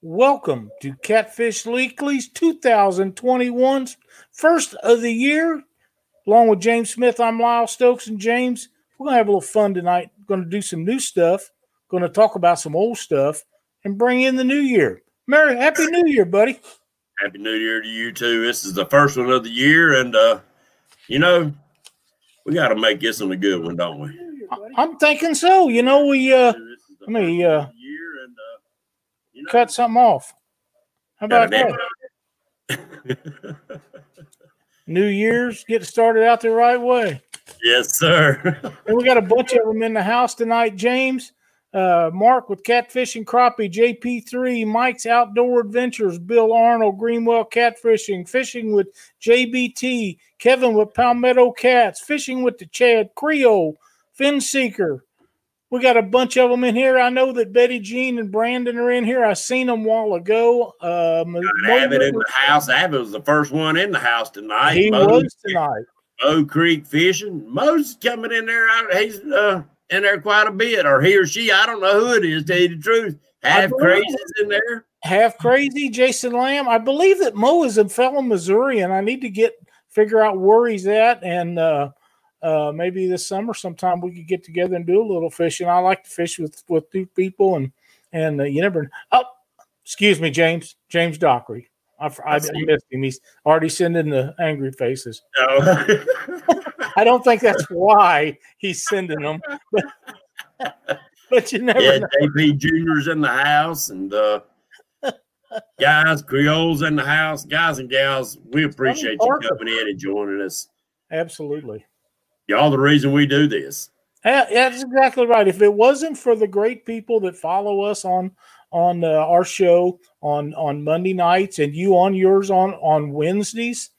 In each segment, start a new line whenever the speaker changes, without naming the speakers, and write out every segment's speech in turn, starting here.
Welcome to Catfish Weekly's 2021's first of the year. Along with James Smith, I'm Lyle Stokes. And James, we're going to have a little fun tonight. Going to do some new stuff, going to talk about some old stuff, and bring in the new year. Merry, Happy New Year, buddy.
Happy New Year to you too. This is the first one of the year, and uh, you know, we got to make this one a good one, don't we?
I'm thinking so. You know, we uh, let me uh,
year and uh, you know,
cut something off. How about that? New Year's, get started out the right way.
yes, sir.
And we got a bunch of them in the house tonight. James, uh, Mark with Catfish and Crappie, JP3, Mike's Outdoor Adventures, Bill Arnold, Greenwell Catfishing, Fishing with JBT, Kevin with Palmetto Cats, Fishing with the Chad, Creole, Fin Seeker. We got a bunch of them in here. I know that Betty Jean and Brandon are in here. I seen them a while ago. Um,
Abbott in the house. Abbott was the first one in the house tonight.
he
Mo-
was tonight.
Mo Creek fishing. Mo's coming in there. He's uh, in there quite a bit, or he or she. I don't know who it is. Tell you the truth, half
believe
crazy is in there.
half crazy jason lamb i believe that mo is a fellow Missourian. i need to get figure out where he's at and uh uh maybe this summer sometime we could get together and do a little fishing i like to fish with with two people and and uh, you never oh excuse me james james dockery I, I, I missed him. He's already sending the angry faces.
No.
I don't think that's why he's sending them, but, but you never
yeah,
know.
JP Junior's in the house, and uh, guys, Creoles in the house, guys and gals. We appreciate you coming in and joining us.
Absolutely.
Y'all, the reason we do this.
Yeah, that's exactly right. If it wasn't for the great people that follow us on on uh, our show on on Monday nights and you on yours on on Wednesdays,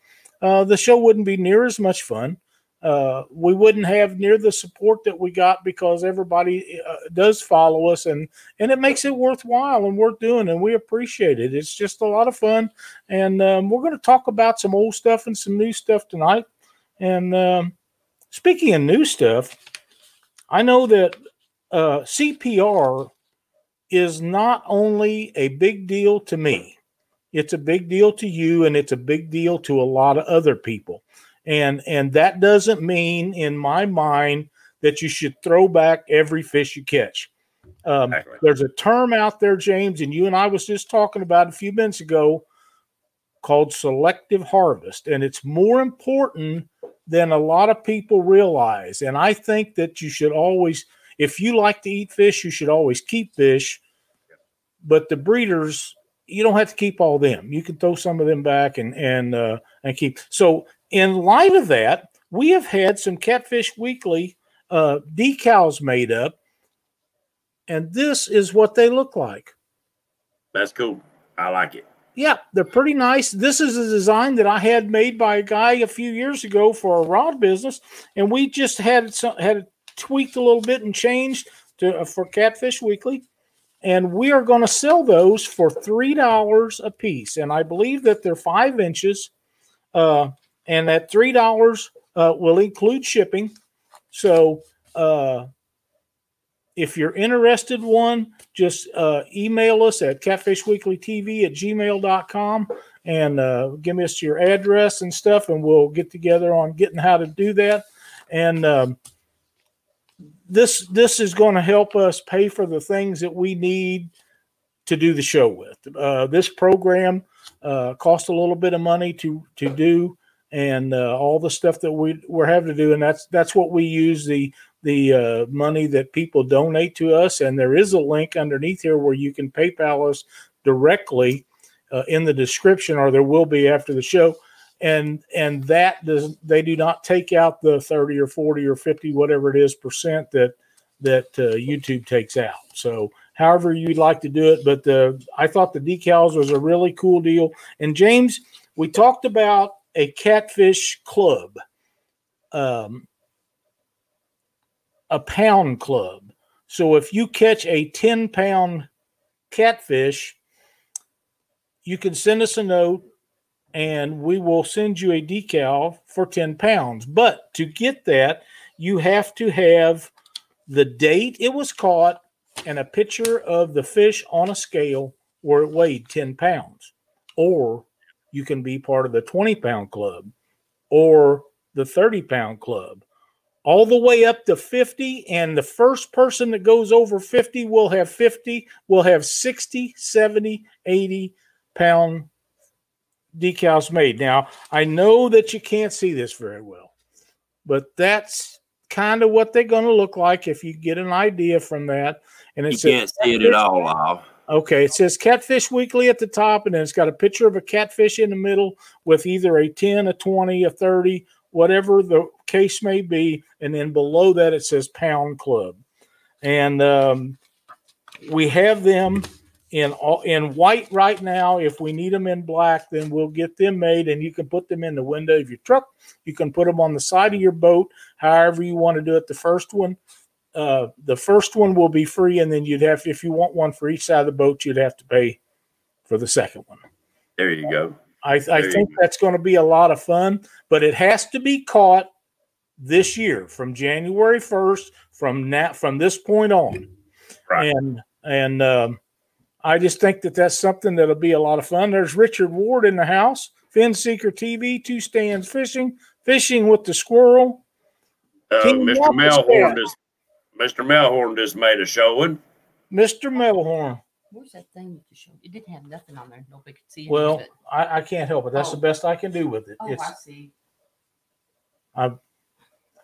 uh, the show wouldn't be near as much fun. Uh, we wouldn't have near the support that we got because everybody uh, does follow us and and it makes it worthwhile and worth doing and we appreciate it. It's just a lot of fun and um, we're going to talk about some old stuff and some new stuff tonight. And um, speaking of new stuff. I know that uh, CPR is not only a big deal to me, it's a big deal to you, and it's a big deal to a lot of other people. And and that doesn't mean, in my mind, that you should throw back every fish you catch. Um,
Exactly.
there's a term out there, James, and you and I was just talking about a few minutes ago called selective harvest, and it's more important than a lot of people realize. And I think that you should always, if you like to eat fish, you should always keep fish. But the breeders, you don't have to keep all them. You can throw some of them back and and uh, and keep. So in light of that, we have had some Catfish Weekly uh, decals made up, and this is what they look like.
That's cool. I like it.
Yeah, they're pretty nice. This is a design that I had made by a guy a few years ago for a rod business, and we just had some, had it tweaked a little bit and changed to uh, for Catfish Weekly, and we are going to sell those for three dollars a piece, and I believe that they're five inches, uh, and that three dollars uh, will include shipping. So, uh, if you're interested, one just uh, email us at catfishweeklytv at gmail.com and uh, give us your address and stuff and we'll get together on getting how to do that. And um, this this is going to help us pay for the things that we need to do the show with. Uh, this program uh, costs a little bit of money to to do and uh, all the stuff that we we're having to do and that's that's what we use the the uh, money that people donate to us. And there is a link underneath here where you can PayPal us directly uh, in the description, or there will be after the show. And and that does they do not take out the thirty or forty or fifty whatever it is percent that that uh, YouTube takes out. So however you'd like to do it, but the I thought the decals was a really cool deal. And James, we talked about a catfish club. Um, a pound club. So if you catch a 10 pound catfish, you can send us a note and we will send you a decal for 10 pounds. But to get that, you have to have the date it was caught and a picture of the fish on a scale where it weighed 10 pounds, or you can be part of the 20 pound club or the 30 pound club, all the way up to 50. And the first person that goes over 50 will have 50, will have 60, 70, 80 pound decals made. Now, I know that you can't see this very well, but that's kind of what they're going to look like if you get an idea from that. And
you can't see it at all, Al.
Okay, it says Catfish Weekly at the top, and then it's got a picture of a catfish in the middle with either a 10, a 20, a 30, whatever the case may be. And then below that, it says Pound Club. And um, we have them in all, in white right now. If we need them in black, then we'll get them made, and you can put them in the window of your truck. You can put them on the side of your boat, however you want to do it. The first one, uh, the first one will be free, and then you'd have, if you want one for each side of the boat, you'd have to pay for the second one.
There you go.
I, I think that's going to be a lot of fun, but it has to be caught this year from January 1st from now from this point on. Right. And and um, I just think that that's something that'll be a lot of fun. There's Richard Ward in the house, Fin Seeker TV, two stands fishing, fishing with the squirrel.
Uh, Mr. Melhorn just Mr. Melhorn just made a showing.
Mr. Melhorn.
Where's that thing with the show? It didn't have nothing on there. Nobody could see it.
Well, I, I can't help it. That's oh. the best I can do with it.
Oh, it's, I see.
I've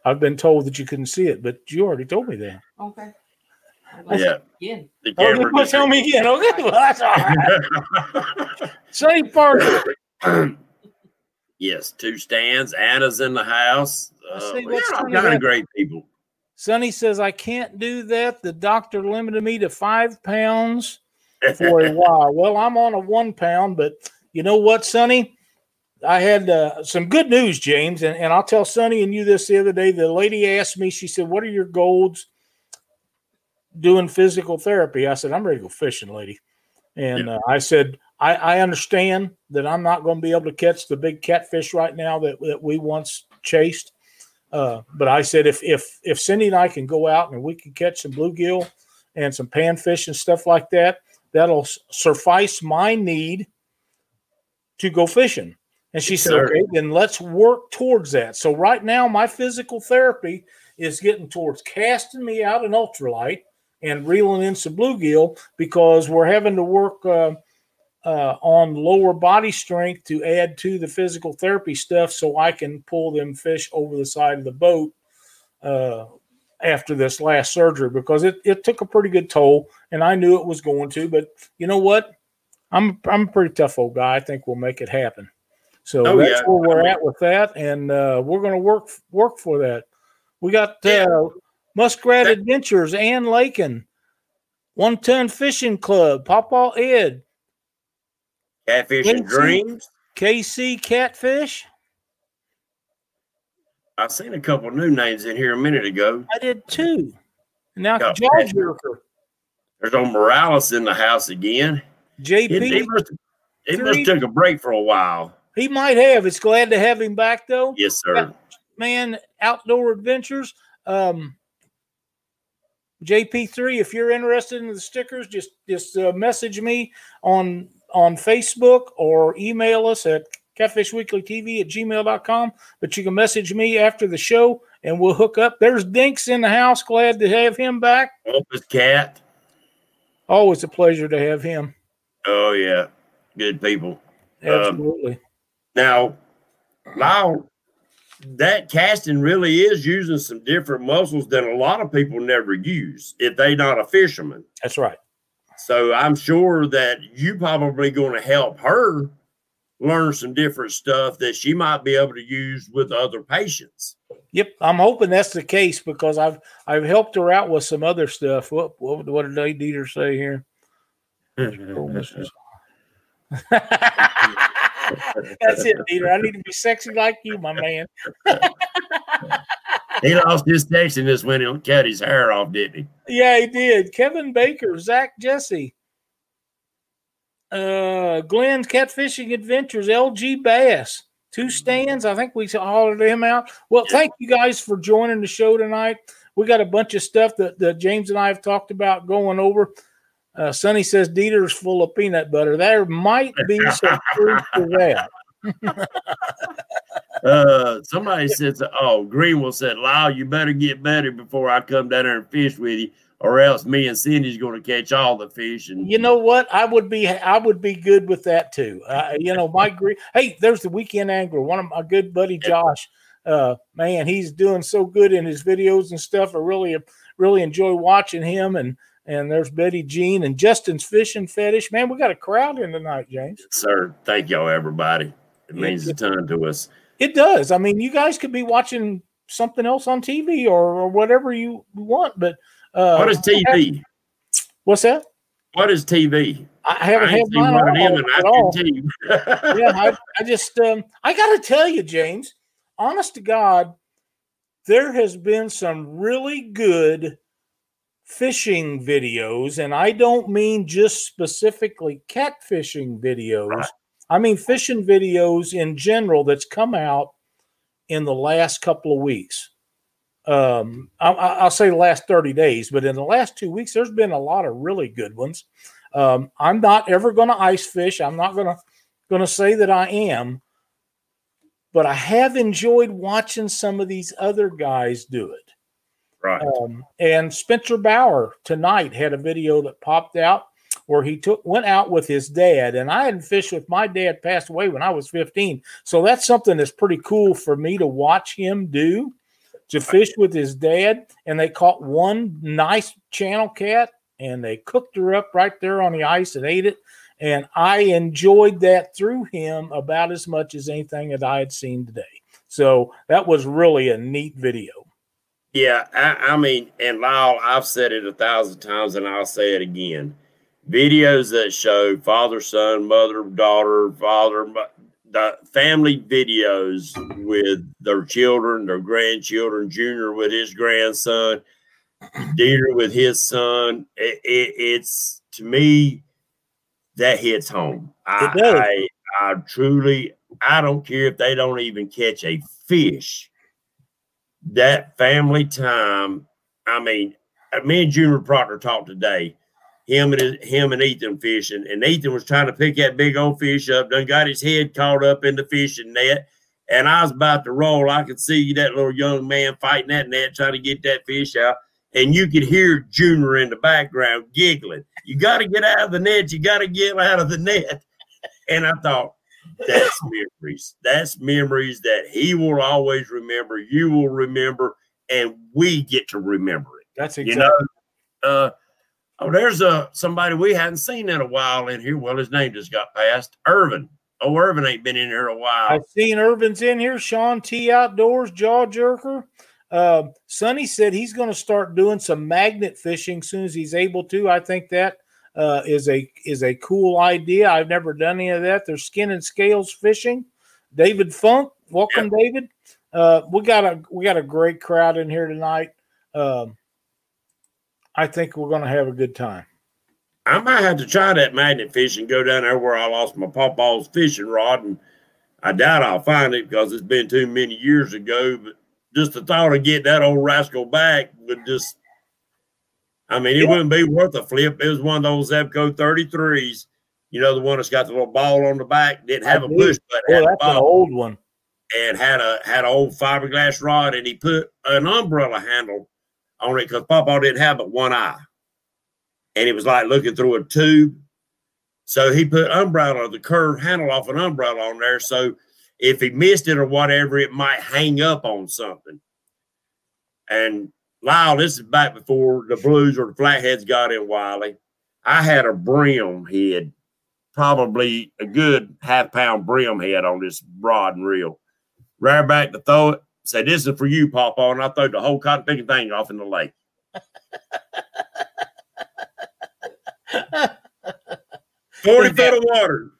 I've been told that you couldn't see it, but you already told me that.
Okay.
Yeah.
Again.
The
oh, you just tell me again. Okay, well that's all right. Same part.
yes, two stands. Anna's in the house. Uh, see what's kind of great people.
Sonny says, I can't do that. The doctor limited me to five pounds for a while. Well, I'm on a one pound, but you know what, Sonny? I had uh, some good news, James, and, and I'll tell Sonny and you this the other day. The lady asked me, she said, What are your goals doing physical therapy? I said, I'm ready to go fishing, lady. And uh, I said, I, I understand that I'm not going to be able to catch the big catfish right now that, that we once chased. Uh, but I said if if if Cindy and I can go out and we can catch some bluegill and some panfish and stuff like that, that'll suffice my need to go fishing. And she said, "Okay, then let's work towards that." So right now, my physical therapy is getting towards casting me out an ultralight and reeling in some bluegill because we're having to work. Uh, uh, on lower body strength to add to the physical therapy stuff so I can pull them fish over the side of the boat uh, after this last surgery because it, it took a pretty good toll and I knew it was going to. But you know what? I'm, I'm a pretty tough old guy. I think we'll make it happen. So oh, that's yeah. where we're at with that. And uh, we're going to work work for that. We got yeah. Uh, Muskrat that- Adventures, Ann Lakin, One Ton Fishing Club, Papa Ed,
Catfish and Dreams.
KC Catfish.
I seen a couple new names in here a minute ago.
I did too. Now George
There's old Morales in the house again.
JP. He,
he, must, he must took a break for a while.
He might have. It's glad to have him back though.
Yes, sir.
Man, outdoor adventures. Um, JP3, if you're interested in the stickers, just just uh, message me on on Facebook or email us at catfishweeklytv at gmail.com. But you can message me after the show and we'll hook up. There's Dinks in the house. Glad to have him back.
Opus Cat.
Always a pleasure to have him.
Oh, yeah. Good people.
Absolutely. Um,
now, now, that casting really is using some different muscles than a lot of people never use if they're not a fisherman.
That's right.
So I'm sure that you probably going to help her learn some different stuff that she might be able to use with other patients.
Yep, I'm hoping that's the case because I've I've helped her out with some other stuff. What what, what did Dieter say here? that's it, Dieter. I need to be sexy like you, my man.
he lost his this when he cut his hair off, didn't
he? Yeah, he did. Kevin Baker, Zach Jesse, uh, Glenn's Catfishing Adventures, LG Bass, two stands. I think we hollered him out. Well, thank you guys for joining the show tonight. We got a bunch of stuff that, that James and I have talked about going over. Uh, Sonny says Dieter's full of peanut butter. There might be some truth to that.
Uh, somebody says, "Oh, Greenwell said, Lyle, you better get better before I come down there and fish with you, or else me and Cindy's going to catch all the fish." And
You know what? I would be I would be good with that too. Uh, you know, my gre- hey, there's the weekend angler. One of my good buddy Josh. Uh, man, he's doing so good in his videos and stuff. I really really enjoy watching him. And and there's Betty Jean and Justin's fishing fetish. Man, we got a crowd in tonight, James.
sir, thank y'all, everybody. It means a ton to us.
It does. I mean, you guys could be watching something else on TV or, or whatever you want, but uh,
What is TV?
What's that?
What is TV?
I haven't
I
had mine
one of
on
them, and
at
I
all.
can tell you.
yeah, I, I just um, I got to tell you, James. Honest to God, there has been some really good fishing videos, and I don't mean just specifically catfishing videos.
Right.
I mean fishing videos in general that's come out in the last couple of weeks. Um, I, I- I'll say the last 30 days, but in the last two weeks, there's been a lot of really good ones. Um, I'm not ever going to ice fish. I'm not going to going to say that I am, but I have enjoyed watching some of these other guys do it.
right.
Um, and Spencer Bauer tonight had a video that popped out where he took went out with his dad, and I hadn't fished with my dad. Passed away when I was 15, so that's something that's pretty cool for me to watch him do. To fish with his dad, and they caught one nice channel cat, and they cooked her up right there on the ice and ate it. And I enjoyed that through him about as much as anything that I had seen today. So that was really a neat video.
Yeah, I, I mean, and Lyle, I've said it a thousand times, and I'll say it again. Videos that show father, son, mother, daughter, father, mo- the family videos with their children, their grandchildren, Junior with his grandson, Dieter with his son. It, it, it's to me that hits home. I, I, I truly, I don't care if they don't even catch a fish that family time. I mean, me and Junior Proctor talked today. Him and his, him and Ethan fishing, and Ethan was trying to pick that big old fish up. Done got his head caught up in the fishing net, and I was about to roll. I could see that little young man fighting that net, trying to get that fish out, and you could hear Junior in the background giggling. You got to get out of the net. You got to get out of the net. And I thought, that's memories. That's memories that he will always remember. You will remember, and we get to remember it.
That's
You
exactly.
know, uh, oh, there's a somebody we hadn't seen in a while in here. Well, his name just got passed. Irvin. Oh, Irvin ain't been in here a while.
I've seen Irvin's in here. Sean T outdoors, jaw jerker. Uh, Sonny said he's going to start doing some magnet fishing as soon as he's able to. I think that uh, is a is a cool idea. I've never done any of that. There's skin and scales fishing. David Funk, welcome, David. Uh, we got a we got a great crowd in here tonight. Um, I think we're going to have a good time.
I might have to try that magnet fish and go down there where I lost my pawpaw's fishing rod, and I doubt I'll find it because it's been too many years ago. But just the thought of getting that old rascal back would just, I mean, it
Yeah.
wouldn't be worth a flip. It was one of those Zebco 33s, you know, the one that's got the little ball on the back, didn't have
I
a
do.
push button,
Boy,
had a
that's an old one.
and had a had an old fiberglass rod, and he put an umbrella handle on it because Pawpaw didn't have but one eye and it was like looking through a tube. So he put umbrella, the curved handle off an umbrella on there. So if he missed it or whatever, it might hang up on something. And Lyle, this is back before the blues or the flatheads got in Wylie. I had a brim head, probably a good half pound brim head on this rod and reel. Rear back to throw it. Say, this is for you, Papa. And I threw the whole cotton picking thing off in the lake. 40 foot of water.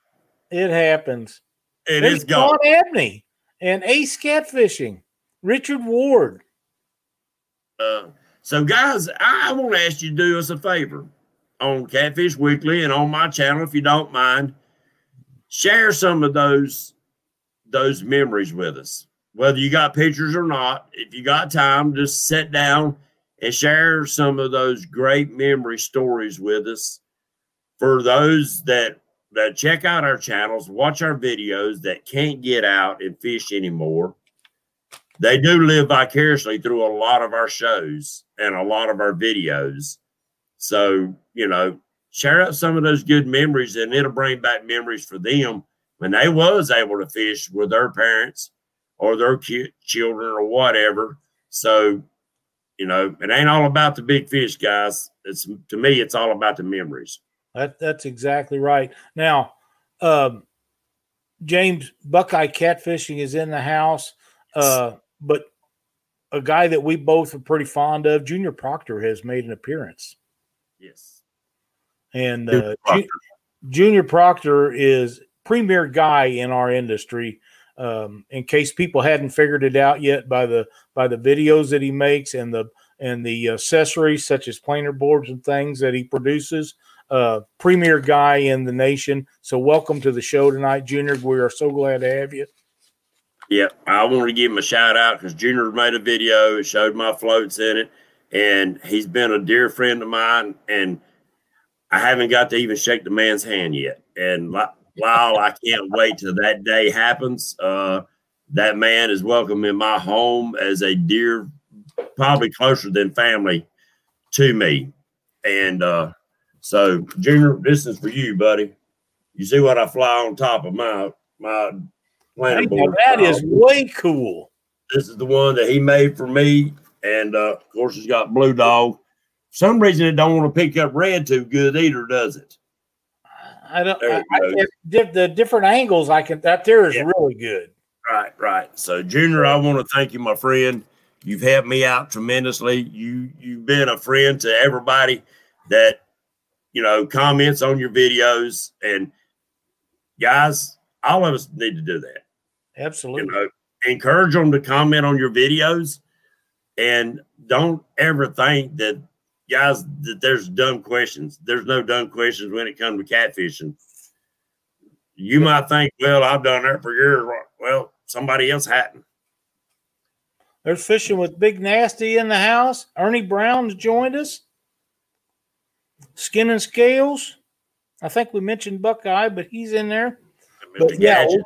It happens.
And
There's
it's gone.
John Abney and Ace Catfishing. Richard Ward.
Uh, so, guys, I, I want to ask you to do us a favor on Catfish Weekly and on my channel, if you don't mind. Share some of those those memories with us, whether you got pictures or not. If you got time, just sit down and share some of those great memory stories with us. for those that that check out our channels, watch our videos that can't get out and fish anymore, they do live vicariously through a lot of our shows and a lot of our videos. So, you know, share up some of those good memories and it'll bring back memories for them when they was able to fish with their parents or their ki- children or whatever. So, you know, it ain't all about the big fish, guys. It's to me, it's all about the memories.
That that's exactly right. Now, um, James Buckeye catfishing is in the house, uh, but a guy that we both are pretty fond of, Junior Proctor, has made an appearance,
Yes.
and
Junior
uh,
Proctor.
Junior Proctor is premier guy in our industry. Um, in case people hadn't figured it out yet by the by the videos that he makes and the and the accessories such as planer boards and things that he produces, uh, premier guy in the nation. So welcome to the show tonight, Junior. We are so glad to have you.
Yeah, I want to give him a shout out because Junior made a video. It showed my floats in it, and he's been a dear friend of mine. And I haven't got to even shake the man's hand yet. And li- while I can't wait till that day happens, uh, that man is welcome in my home as a dear, probably closer than family to me. And uh, so, Junior, this is for you, buddy. You see what I fly on top of my my
Hey,
board?
that is way cool.
This is the one that he made for me, and uh, of course, it's got blue dog. For some reason, it don't want to pick up red too good either, does it?
I don't. I,
you
I can, the different angles I can. That there is
Yeah.
really good.
Right, right. So, Junior, I want to thank you, my friend. You've helped me out tremendously. You you've been a friend to everybody that you know comments on your videos, and guys, all of us need to do that. you
Absolutely.
know, encourage them to comment on your videos and don't ever think that guys that there's dumb questions. There's no dumb questions when it comes to catfishing. You might think, well, I've done that for years. Well, somebody else hadn't.
There's fishing with Big Nasty in the house. Ernie Brown's joined us. Skin and Scales. I think we mentioned Buckeye, but he's in there. But
Mr.
yeah,
Gadget,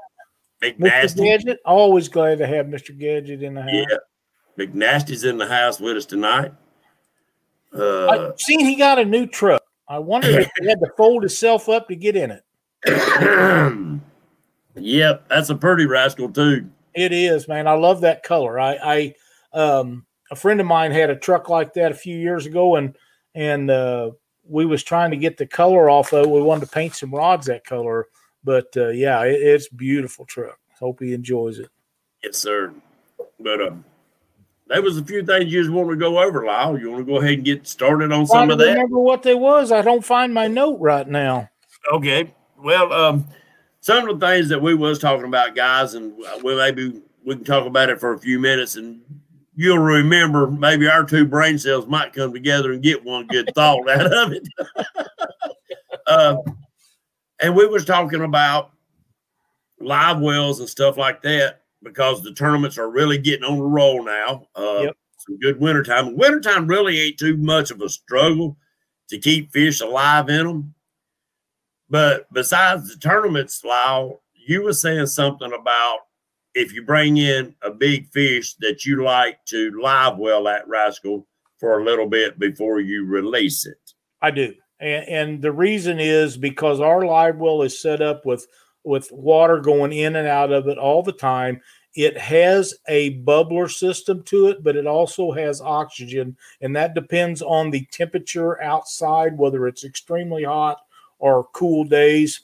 Big
Mr.
Nasty.
Gadget. Always glad to have Mr. Gadget in the house.
Yeah. Big Nasty's in the house with us tonight. Uh,
I've seen he got a new truck. I wondered if he had to fold himself up to get in it.
yep, that's a pretty rascal too.
It is, man. I love that color. I, I, um, a friend of mine had a truck like that a few years ago, and and uh, we was trying to get the color off of. it. We wanted to paint some rods that color, but uh, yeah, it, it's beautiful truck. Hope he enjoys it.
Yes, sir. But um, there was a few things you just want to go over, Lyle. You want to go ahead and get started on some
Trying to
of that?
I remember what they was. I don't find my note right now.
Okay. Well, um, some of the things that we was talking about, guys, and we maybe we can talk about it for a few minutes, and you'll remember maybe our two brain cells might come together and get one good thought out of it. uh, and we was talking about live wells and stuff like that because the tournaments are really getting on the roll now. Uh,
Yep.
Some good wintertime. Wintertime really ain't too much of a struggle to keep fish alive in them. But besides the tournaments, Lyle, you were saying something about if you bring in a big fish that you like to live well at Rascal for a little bit before you release it.
I do, and, and the reason is because our live well is set up with with water going in and out of it all the time. It has a bubbler system to it, but it also has oxygen, and that depends on the temperature outside, whether it's extremely hot or cool days.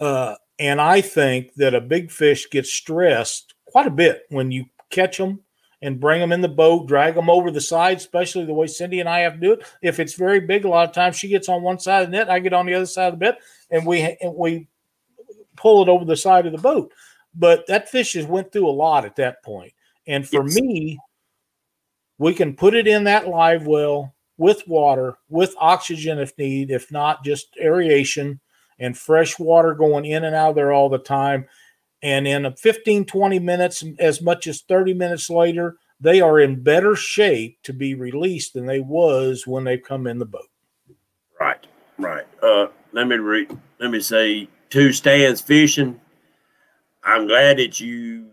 Uh, and I think that a big fish gets stressed quite a bit when you catch them and bring them in the boat, drag them over the side, especially the way Cindy and I have to do it. If it's very big, a lot of times she gets on one side of the net, I get on the other side of the bit, and we and we pull it over the side of the boat. But that fish has went through a lot at that point. And for
Yes.
me, we can put it in that live well with water, with oxygen if need, if not just aeration and fresh water going in and out of there all the time. And in a 15, 20 minutes, as much as 30 minutes later, they are in better shape to be released than they was when they come in the boat.
Right, Right. Uh, let me re- let me say two stands fishing. I'm glad that you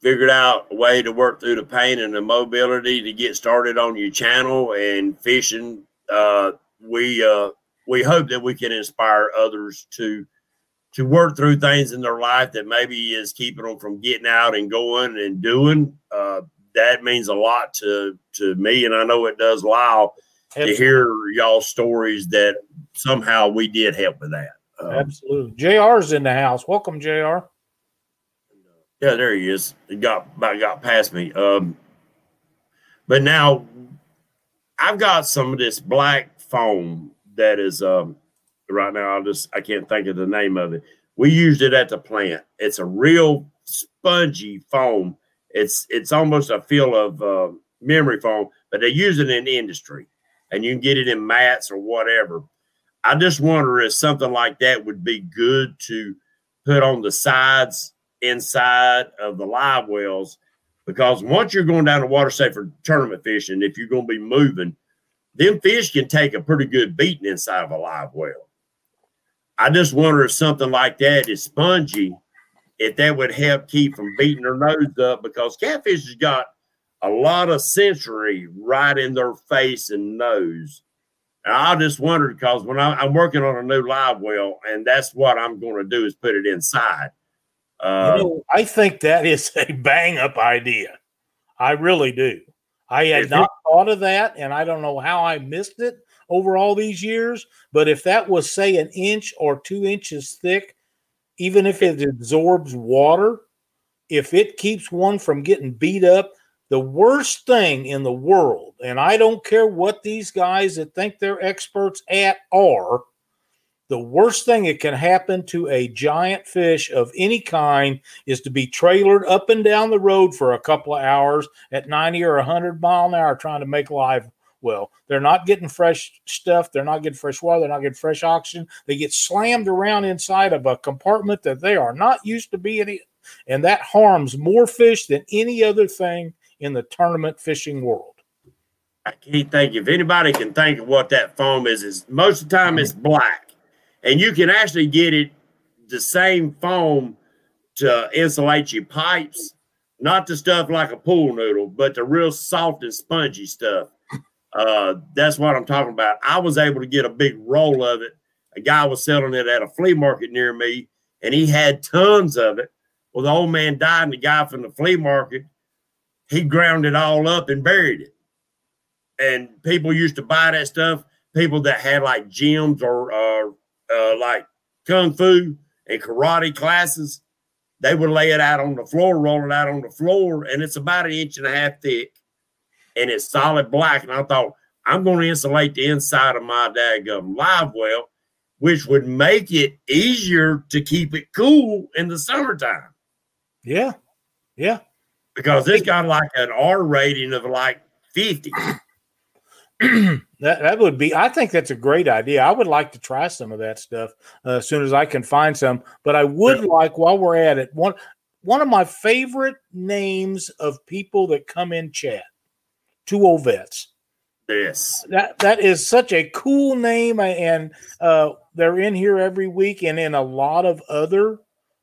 figured out a way to work through the pain and the mobility to get started on your channel and fishing. Uh, we uh, we hope that we can inspire others to to work through things in their life that maybe is keeping them from getting out and going and doing. Uh, that means a lot to to me, and I know it does Lyle to hear y'all stories that somehow we did help with that.
Um, Absolutely. JR's in the house. Welcome, JR.
Yeah, there he is. He got about got past me. Um, but now I've got some of this black foam that is um right now. I just I can't think of the name of it. We used it at the plant. It's a real spongy foam. It's it's almost a feel of uh, memory foam, but they use it in industry, and you can get it in mats or whatever. I just wonder if something like that would be good to put on the sides inside of the live wells, because once you're going down to water, say for tournament fishing, if you're going to be moving, them fish can take a pretty good beating inside of a live well. I just wonder if something like that is spongy, if that would help keep from beating their nose up because catfish has got a lot of sensory right in their face and nose. And I just wondered because when I, am working on a new live well, and that's what I'm going to do is put it inside.
Uh, you know, I think that is a bang up idea. I really do. I had not it, thought of that, and I don't know how I missed it over all these years. But if that was, say, an inch or two inches thick, even if it absorbs water, if it keeps one from getting beat up, the worst thing in the world, and I don't care what these guys that think they're experts at are, the worst thing that can happen to a giant fish of any kind is to be trailered up and down the road for a couple of hours at 90 or 100 mile an hour trying to make live well. They're not getting fresh stuff. They're not getting fresh water. They're not getting fresh oxygen. They get slammed around inside of a compartment that they are not used to being in. And that harms more fish than any other thing in the tournament fishing world.
I can't think if anybody can think of what that foam is. Is most of the time it's black, and you can actually get it the same foam to insulate your pipes, not the stuff like a pool noodle, but the real soft and spongy stuff. Uh, that's what I'm talking about. I was able to get a big roll of it. A guy was selling it at a flea market near me, and he had tons of it. Well, the old man died, and the guy from the flea market he ground it all up and buried it. And people used to buy that stuff. People that had like gyms or uh, uh, like kung fu and karate classes, they would lay it out on the floor, roll it out on the floor, and it's about an inch and a half thick, and it's solid black. And I thought I'm going to insulate the inside of my daggum live well, which would make it easier to keep it cool in the summertime.
Yeah, yeah
because it's got like an R rating of like 50.
that that would be I think that's a great idea. I would like to try some of that stuff uh, as soon as I can find some. But I would like while we're at it one one of my favorite names of people that come in chat. Two old vets.
Yes.
That that is such a cool name and uh, they're in here every week and in a lot of other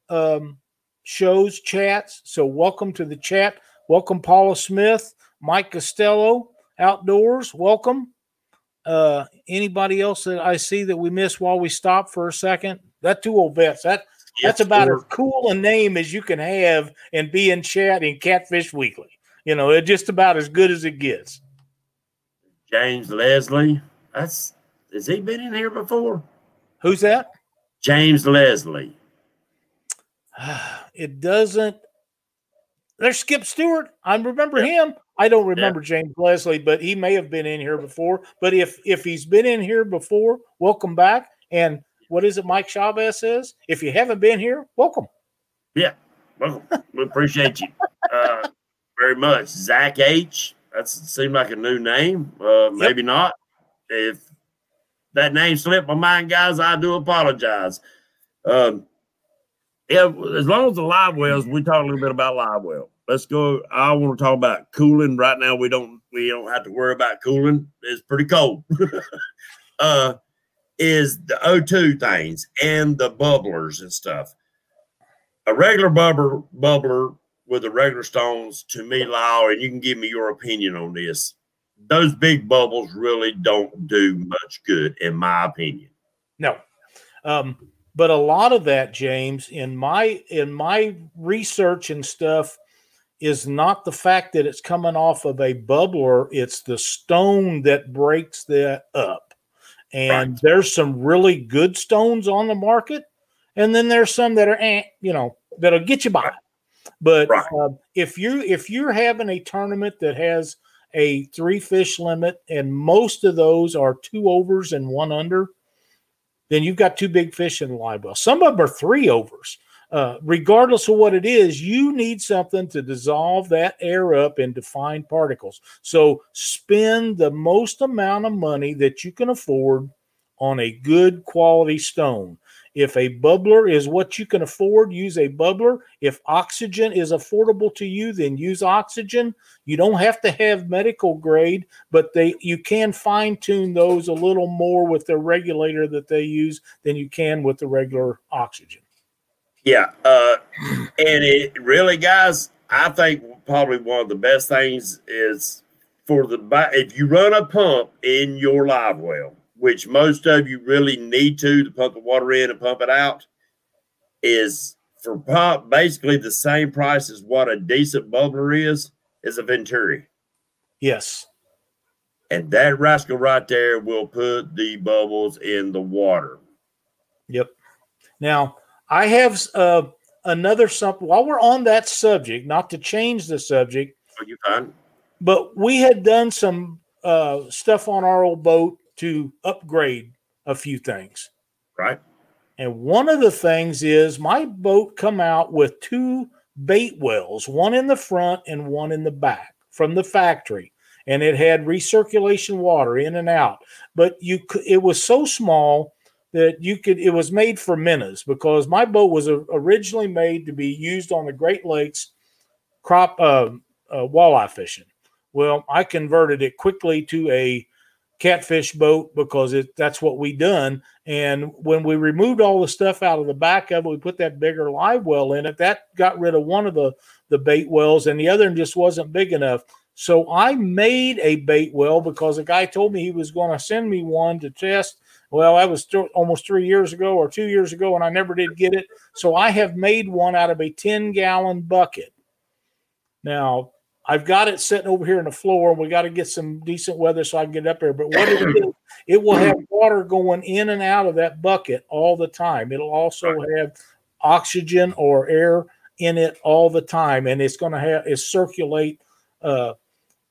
um, shows, chats. So welcome to the chat. Welcome, Paula Smith, Mike Costello, Outdoors. Welcome. Uh, anybody else that I see that we missed while we stop for a second? That two old vets. That that's about as cool a name as you can have and be in chat in Catfish Weekly. You know, it's just about as good as it gets.
James Leslie. That's has he been in here before?
Who's that?
James Leslie.
it doesn't. There's Skip Stewart. I remember yeah. him. I don't remember yeah. James Leslie, but he may have been in here before. But if if he's been in here before, welcome back. And what is it Mike Chavez says? If you haven't been here, welcome.
Yeah, welcome. we appreciate you uh, very much, Zach H. That seemed like a new name. Uh, maybe yep. not. If that name slipped my mind, guys, I do apologize. Um, yeah, as long as the live wells, we talk a little bit about live well. Let's go. I want to talk about cooling. Right now, we don't we don't have to worry about cooling. It's pretty cold. uh, is the O2 things and the bubblers and stuff. A regular bubbler, bubbler with the regular stones, to me, Lyle, and you can give me your opinion on this. Those big bubbles really don't do much good, in my opinion.
No. Um, but a lot of that, James, in my in my research and stuff, is not the fact that it's coming off of a bubbler, it's the stone that breaks that up. And right. there's some really good stones on the market, and then there's some that are, eh, you know, that'll get you by. But right. uh, if you if you're having a tournament that has a three fish limit, and most of those are two overs and one under, then you've got two big fish in the live well. Some of them are three overs. Uh, regardless of what it is, you need something to dissolve that air up into fine particles. So spend the most amount of money that you can afford on a good quality stone. If a bubbler is what you can afford, use a bubbler. If oxygen is affordable to you, then use oxygen. You don't have to have medical grade, but they you can fine tune those a little more with the regulator that they use than you can with the regular oxygen.
Yeah, uh, and it really, guys, I think probably one of the best things is for the if you run a pump in your live well, which most of you really need to to pump the water in and pump it out, is for pump basically the same price as what a decent bubbler is is a Venturi.
Yes.
And that rascal right there will put the bubbles in the water.
Yep. Now, I have uh, another something while we're on that subject, not to change the subject.
Are you fine?
But we had done some uh, stuff on our old boat to upgrade a few things.
Right.
And one of the things is my boat come out with two bait wells, one in the front and one in the back from the factory. And it had recirculation water in and out. But you could, it was so small that you could it was made for minnows because my boat was originally made to be used on the Great Lakes crop uh, uh, walleye fishing. Well, I converted it quickly to a catfish boat because it that's what we done. And when we removed all the stuff out of the back of it, we put that bigger live well in it. That got rid of one of the the bait wells, and the other one just wasn't big enough. So I made a bait well because a guy told me he was going to send me one to test well, that was th- almost three years ago or two years ago, and I never did get it. So I have made one out of a 10 gallon bucket. Now, I've got it sitting over here on the floor. And we got to get some decent weather so I can get up there. But what it is, it will have water going in and out of that bucket all the time. It'll also have oxygen or air in it all the time, and it's going to have it circulate. Uh,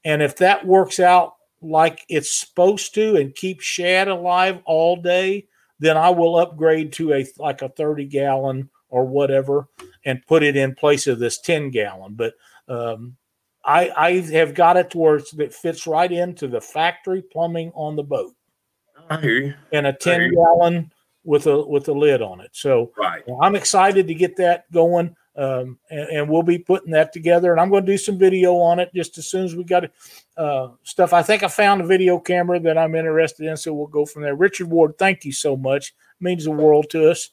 and if that works out like it's supposed to and keep shad alive all day, then I will upgrade to a like a 30 gallon or whatever and put it in place of this 10 gallon. But um, I, I have got it to where it fits right into the factory plumbing on the boat.
I hear you.
And a 10 gallon with a with a lid on it. So
right.
I'm excited to get that going um, and, and, we'll be putting that together. And I'm going to do some video on it just as soon as we got uh, stuff. I think I found a video camera that I'm interested in, so we'll go from there. Richard Ward, thank you so much. It means the world to us.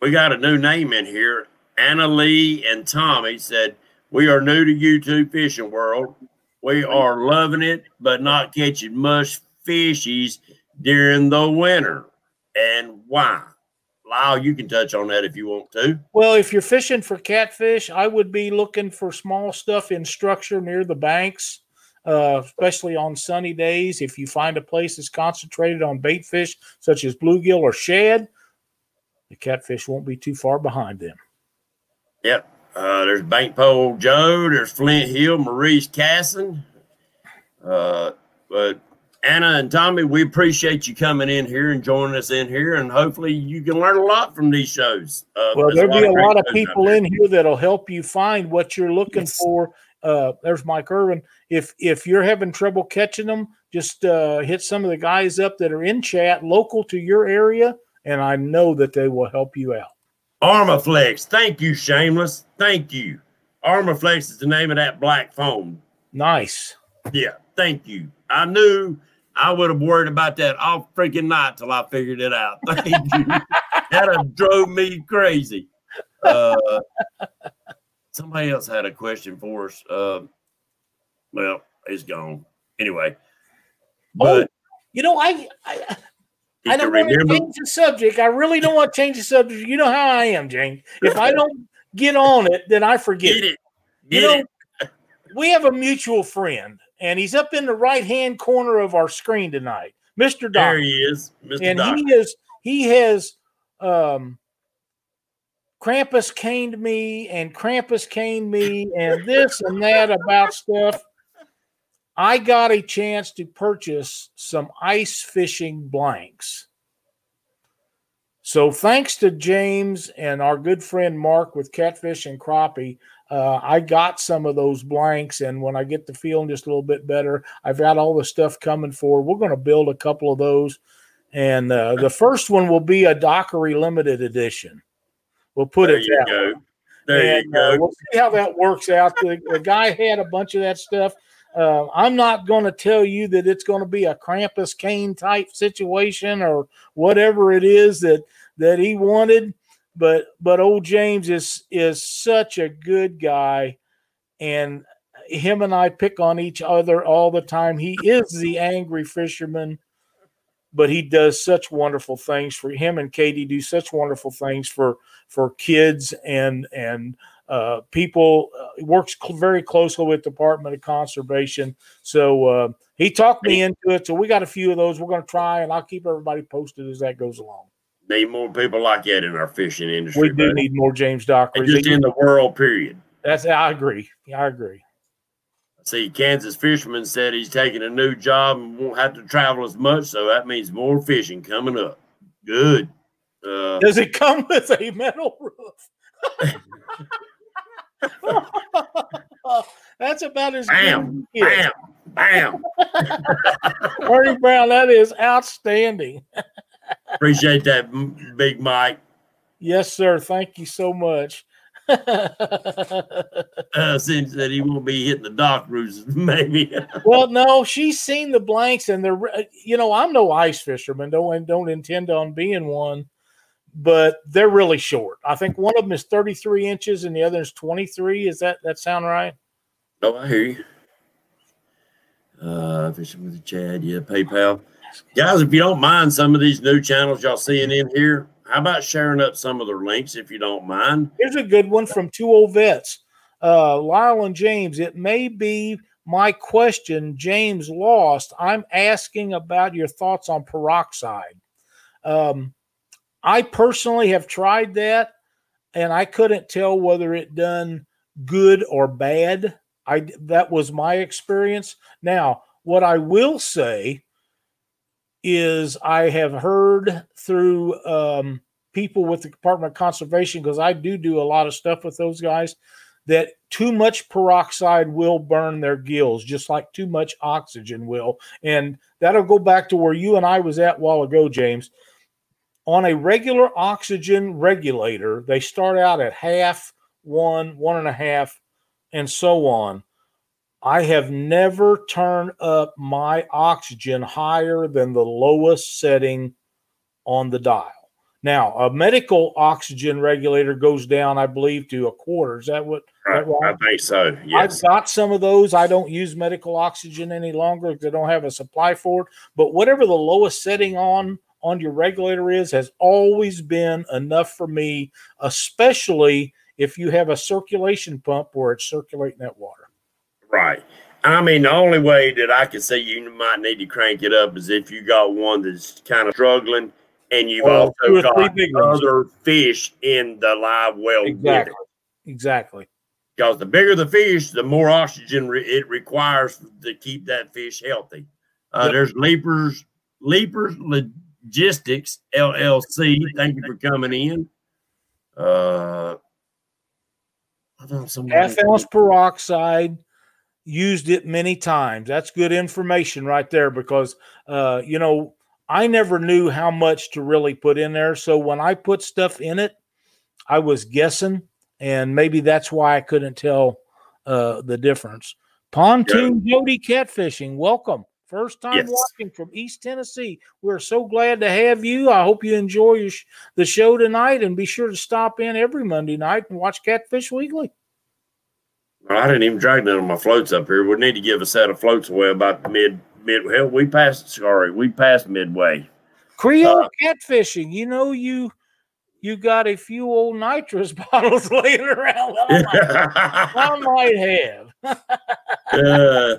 We got a new name in here. Anna Lee and Tommy said, "We are new to YouTube fishing world. We are loving it, but not catching much fishies during the winter. And why?" Lyle, you can touch on that if you want to.
Well, if you're fishing for catfish, I would be looking for small stuff in structure near the banks, uh, especially on sunny days. If you find a place that's concentrated on bait fish such as bluegill or shad, the catfish won't be too far behind them.
Yep. Uh, there's Bankpole Joe. There's Flint Hill, Maurice Casson. Uh, but Anna and Tommy, we appreciate you coming in here and joining us in here, and hopefully you can learn a lot from these shows.
Uh, well, there'll be a lot of people in here that'll help you find what you're looking yes. for. Uh, there's Mike Irvin. If if you're having trouble catching them, just uh, hit some of the guys up that are in chat local to your area, and I know that they will help you out.
Armaflex, thank you, Shameless. Thank you. Armaflex is the name of that black phone.
Nice.
Yeah, thank you. I knew I would have worried about that all freaking night till I figured it out. Thank you. that drove me crazy. Uh, somebody else had a question for us. Uh, well, it's gone. Anyway,
Oh,
but
you know, I I, I don't want to change the subject. I really don't want to change the subject. You know how I am, James. If I don't get on it, then I forget.
Get it.
You know,
it.
we have a mutual friend, and he's up in the right hand corner of our screen tonight, Mr. Doc.
There he is, Mr.
and
Doc.
he is he has um Krampus caned me and Krampus caned me and this and that about stuff. I got a chance to purchase some ice fishing blanks. So thanks to James and our good friend Mark with Catfish and Crappie, uh, I got some of those blanks, and when I get the feeling just a little bit better, I've got all the stuff coming for. We're going to build a couple of those, and uh, the first one will be a Dockery limited edition. We'll put
there
it
you go. There
and,
you go.
uh, we'll see how that works out. The, the guy had a bunch of that stuff. Uh, I'm not going to tell you that it's going to be a Krampus Kane type situation or whatever it is that that he wanted, but but old James is is such a good guy, and him and I pick on each other all the time. He is the angry fisherman, but he does such wonderful things for him and Katie do such wonderful things for for kids and and uh, people. Uh, works cl- very closely with Department of Conservation. So uh, he talked me into it. So we got a few of those. We're going to try, and I'll keep everybody posted as that goes along.
Need more people like that in our fishing industry.
We do
buddy.
need more James
And
Dockery.
just in the world, period.
That's I agree. I agree.
See, Kansas Fisherman said he's taking a new job and won't have to travel as much, so that means more fishing coming up. Good. Uh,
Does it come with a metal roof? That's about as
Bam, bam, bam.
Ernie Brown, that is outstanding.
Appreciate that, Big Mike.
Yes, sir. Thank you so much.
Uh, seems that he won't be hitting the dock routes, maybe.
well, no, she's seen the blanks, and they're you know I'm no ice fisherman, don't don't intend on being one, but they're really short. I think one of them is 33 inches and the other is 23. Is that that sound right?
oh, I hear you. Uh, fishing with the Chad, yeah, PayPal. Guys, if you don't mind some of these new channels y'all seeing in here, how about sharing up some of their links if you don't mind?
Here's a good one from two old vets, uh, Lyle and James. It may be my question, James lost. I'm asking about your thoughts on peroxide. Um, I personally have tried that, and I couldn't tell whether it done good or bad. I that was my experience. Now, what I will say is I have heard through um, people with the Department of Conservation because I do do a lot of stuff with those guys that too much peroxide will burn their gills just like too much oxygen will and that'll go back to where you and I was at a while ago James on a regular oxygen regulator they start out at half one one and a half and so on I have never turned up my oxygen higher than the lowest setting on the dial. Now, a medical oxygen regulator goes down, I believe, to a quarter. Is that what? That?
I think so. Yes.
I've got some of those. I don't use medical oxygen any longer because I don't have a supply for it. But whatever the lowest setting on on your regulator is, has always been enough for me, especially if you have a circulation pump where it's circulating that water.
Right. I mean, the only way that I could say you might need to crank it up is if you got one that's kind of struggling and you've also got
big ones.
other fish in the live well
Exactly. Exactly.
Because the bigger the fish, the more oxygen re- it requires to keep that fish healthy. Uh,
Yep.
There's Leapers, Leapers Logistics LLC. Thank you for coming in. Uh, I
half ounce peroxide used it many times. That's good information right there because uh you know i never knew how much to really put in there. So when i put stuff in it i was guessing and maybe that's why i couldn't tell uh the difference. Pontoon jody catfishing welcome First time
Yes.
watching from East Tennessee. We're so glad to have you. I hope you enjoy your sh- the show tonight and be sure to stop in every Monday night and watch Catfish Weekly.
Well, I didn't even drag none of my floats up here. We need to give a set of floats away about mid mid. Hell, we passed. Sorry, we passed midway.
Creole
Uh,
catfishing. You know you you got a few old nitrous bottles laying around. I might, I might have.
Uh,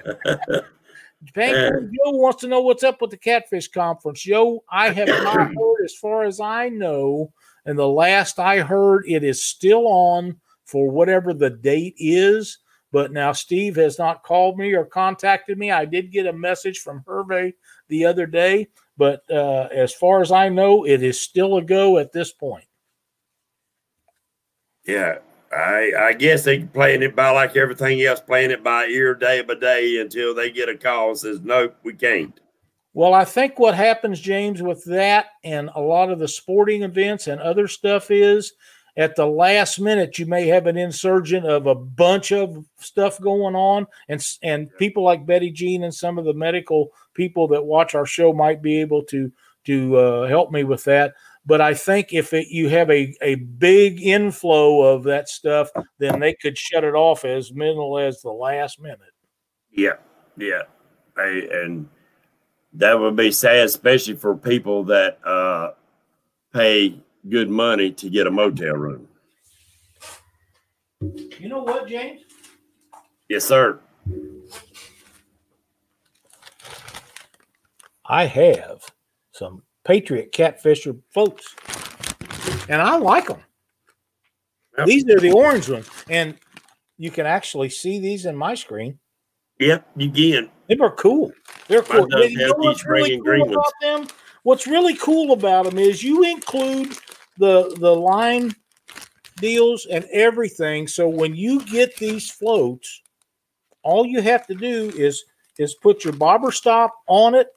Penguin Joe wants to know what's up with the catfish conference. Yo, I have not heard, as far as I know, and the last I heard, it is still on for whatever the date is. But now Steve has not called me or contacted me. I did get a message from Hervey the other day, but uh, as far as I know, it is still a go at this point.
yeah, I I guess they playing it by like everything else, playing it by ear, day by day, until they get a call that says nope, we can't.
Well, I think what happens, James, with that and a lot of the sporting events and other stuff is at the last minute you may have an insurgent of a bunch of stuff going on, and and people like Betty Jean and some of the medical people that watch our show might be able to to uh, help me with that. But I think if it, you have a, a big inflow of that stuff, then they could shut it off as minimal as the last minute.
Yeah, yeah, I, and that would be sad, especially for people that uh, pay good money to get a motel room.
You know what, James?
Yes, sir.
I have some Patriot Catfisher floats, and I like them.
Yep.
These are the orange ones, and you can actually see these in my screen.
Yep, you can.
They are cool. They're cool. You know what's really cool
green
about them? What's really cool about them is you include the the line deals and everything. So when you get these floats, all you have to do is is put your bobber stop on it,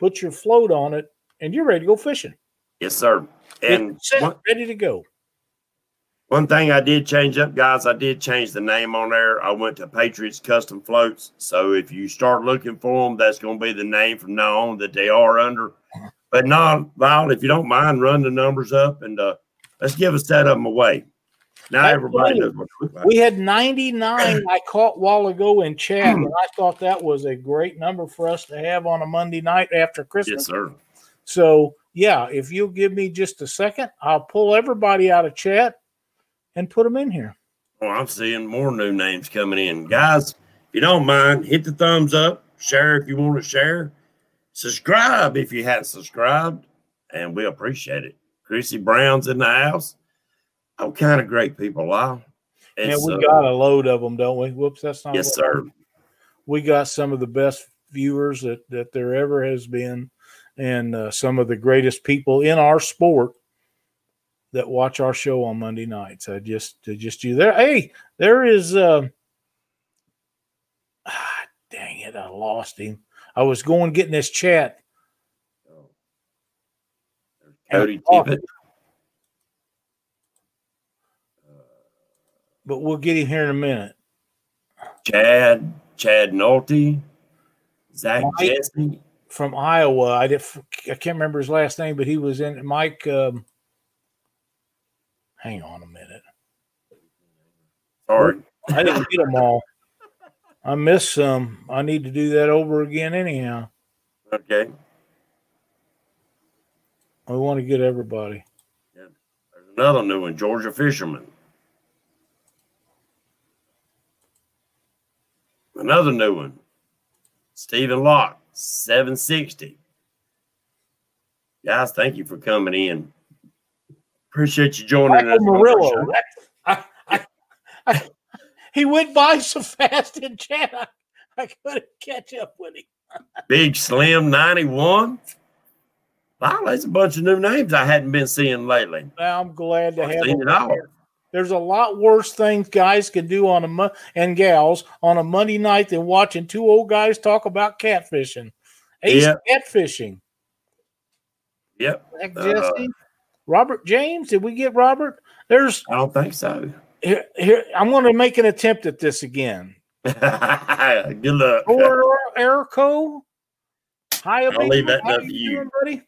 put your float on it, and you're ready to go fishing.
Yes, sir. And
set,
one,
ready to go.
one thing I did change up, guys, I did change the name on there. I went to Patriots Custom Floats. So if you start looking for them, that's going to be the name from now on that they are under. But no, Val, if you don't mind, run the numbers up and uh, let's give a set of them away. Now everybody knows what to look like.
We had 99 I caught while ago in chat, and I thought that was a great number for us to have on a Monday night after Christmas.
Yes, sir.
So, yeah, if you'll give me just a second, I'll pull everybody out of chat and put them in here.
Oh, I'm seeing more new names coming in. Guys, if you don't mind, hit the thumbs up, share if you want to share, subscribe if you haven't subscribed, and we appreciate it. Chrissy Brown's in the house. Oh, kind of great people, Lyle.
And
It's,
we
uh,
got a load of them, don't we? Whoops, that's not.
yes, sir.
We got some of the best viewers that that there ever has been, and uh, some of the greatest people in our sport that watch our show on Monday nights. I just, I just you there. Hey, there is. Uh, ah, dang it! I lost him. I was going getting this chat.
Cody
Oh.
Tippett.
but we'll get him here in a minute.
Chad, Chad Nolte, Zach
Mike.
Jesse.
From Iowa, I did. I can't remember his last name, but he was in Mike. Um, hang on a minute.
Sorry.
I didn't get them all. I missed some. I need to do that over again anyhow.
Okay.
I want to get everybody. Yeah.
There's another new one, Georgia Fisherman. Another new one, Stephen Locke, 760. Guys, thank you for coming in. Appreciate you joining
Michael
us.
Murillo. I, I, I, he went by so fast in chat. I, I couldn't catch up with him.
Big Slim 91. Wow, that's a bunch of new names I hadn't been seeing lately.
Now I'm glad to
I've
have
seen it all.
here. There's a lot worse things guys can do on a mo- and gals on a Monday night than watching two old guys talk about catfishing. Ace
Yeah.
catfishing.
Yep.
Heck,
Uh,
Jesse. Robert James. Did we get Robert? There's
I don't think so.
here. here I'm going to make an attempt at this again.
Good luck.
Or Erico. Hi,
I'll leave that
How
up to you.
doing, buddy?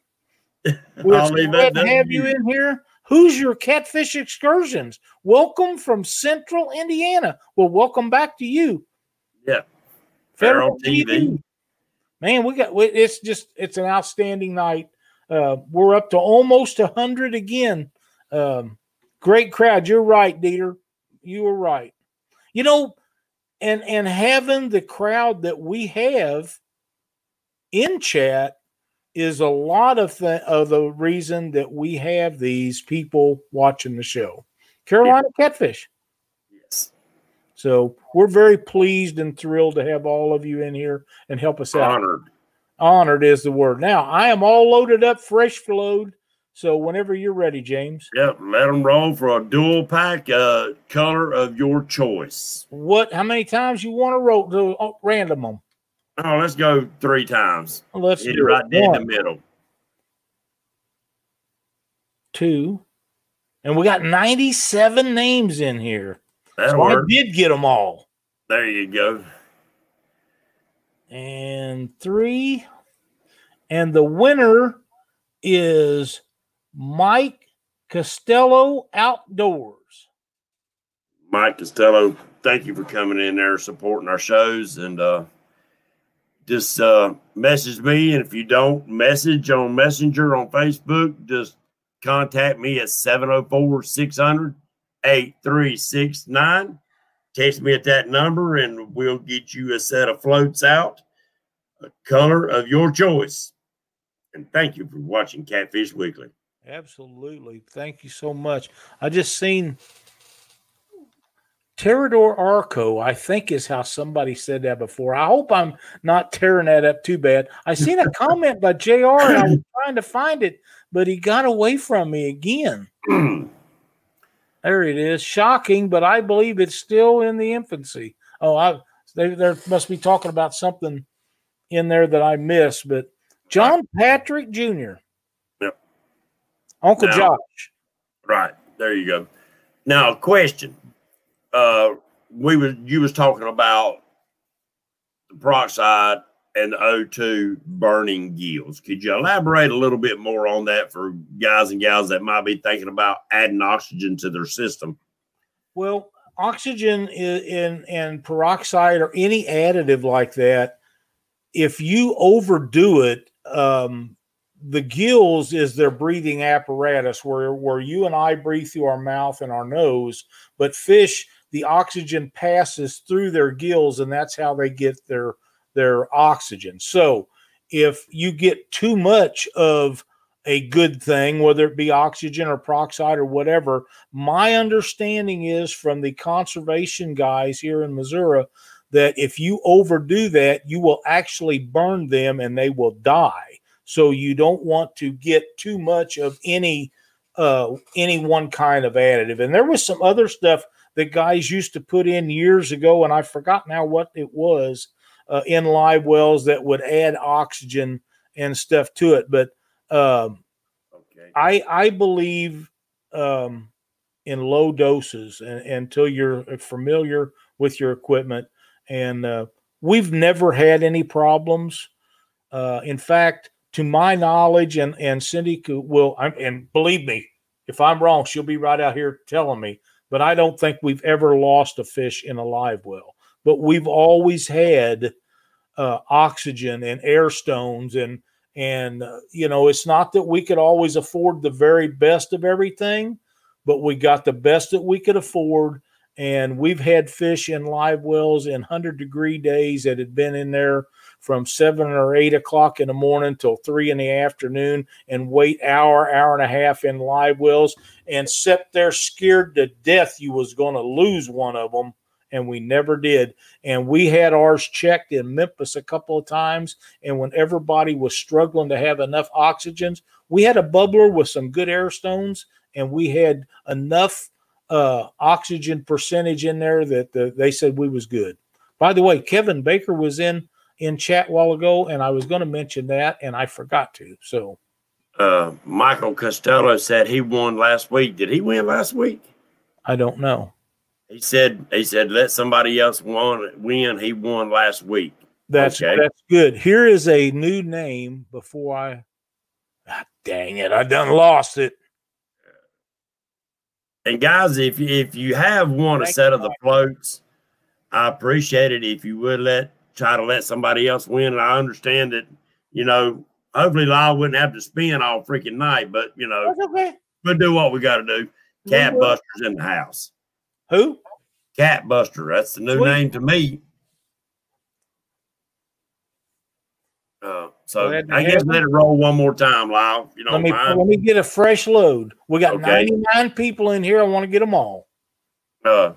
I'll leave that up
have
to
you
you.
in here. Who's your catfish excursions? Welcome from Central Indiana. Well, welcome back to you.
Yeah.
Federal
Federal TV.
Man, we got it's just it's an outstanding night. Uh, we're up to almost a hundred again. Um, great crowd. You're right, Dieter. You were right. You know, and and having the crowd that we have in chat is a lot of the of the reason that we have these people watching the show. Carolina Catfish.
Yes.
So we're very pleased and thrilled to have all of you in here and help us out.
Honored.
Honored is the word. Now I am all loaded up, fresh load. So whenever you're ready, James.
Yep. Let them roll for a dual pack, uh, color of your choice.
What? How many times you want to roll? To, oh, random them.
Oh, let's go three times.
Let's
Hit it
do
right dead in the middle.
two, and we got 97 names in here.
That'll
So I did get them all.
There you go.
And three, and the winner is Mike Costello Outdoors.
Mike Costello, thank you for coming in there, supporting our shows, and uh, just uh, message me. And if you don't message on Messenger on Facebook, just contact me at 704 600 8369. Text me at that number, and we'll get you a set of floats out, a color of your choice. And thank you for watching Catfish Weekly.
Absolutely. Thank you so much. I just seen Terrador Arco, I think is how somebody said that before. I hope I'm not tearing that up too bad. I seen a comment by JR and I was trying to find it, but he got away from me again. There it is. Shocking, but I believe it's still in the infancy. Oh, I they they must be talking about something in there that I missed, but John Patrick Jr.
Yep.
Uncle
Now-
Josh.
Right. There you go. Now, a question. Uh we was you was talking about the peroxide and the O2 burning gills. Could you elaborate a little bit more on that for guys and gals that might be thinking about adding oxygen to their system?
Well, oxygen in, and peroxide or any additive like that, if you overdo it, um, the gills is their breathing apparatus where where you and I breathe through our mouth and our nose, but fish the oxygen passes through their gills and that's how they get their their oxygen. So, if you get too much of a good thing, whether it be oxygen or peroxide or whatever, my understanding is from the conservation guys here in Missouri that if you overdo that, you will actually burn them and they will die. So you don't want to get too much of any uh any one kind of additive. And there was some other stuff that guys used to put in years ago, and I forgot now what it was uh, in live wells that would add oxygen and stuff to it. But um,
Okay.
I I believe um, in low doses and, until you're familiar with your equipment, and uh, we've never had any problems. Uh, in fact, to my knowledge, and and Cindy will, I'm- and believe me, if I'm wrong, she'll be right out here telling me. But I don't think we've ever lost a fish in a live well. But we've always had uh, oxygen and air stones and and uh, you know it's not that we could always afford the very best of everything but we got the best that we could afford and we've had fish in live wells in 100 degree days that had been in there from seven or eight o'clock in the morning till three in the afternoon and wait hour hour and a half in live wells and sit there scared to death you was going to lose one of them and we never did and we had ours checked in memphis a couple of times and when everybody was struggling to have enough oxygens, we had a bubbler with some good air stones, and we had enough uh, oxygen percentage in there that the, they said we was good. By the way, Kevin Baker was in in chat a while ago, and I was going to mention that, and I forgot to. So
Uh, Michael Costello said he won last week. Did he win last week?
I don't know.
He said he said let somebody else won win. He won last week.
That's
Okay.
that's good. Here is a new name before I. Ah, dang it! I done lost it.
And guys, if you, if you have won a set of the floats, I appreciate it if you would let try to let somebody else win. And I understand that, you know, hopefully Lyle wouldn't have to spin all freaking night, but you know,
okay.
we'll do what we got to do. Cat. Buster's in the house.
Who?
Cat Buster. That's the new
Sweet.
name to me. Uh, so I guess let it roll one more time, Lyle. You
Let me
mind.
let me get a fresh load. We got
Okay.
99 people in here. I want to get them all.
Uh,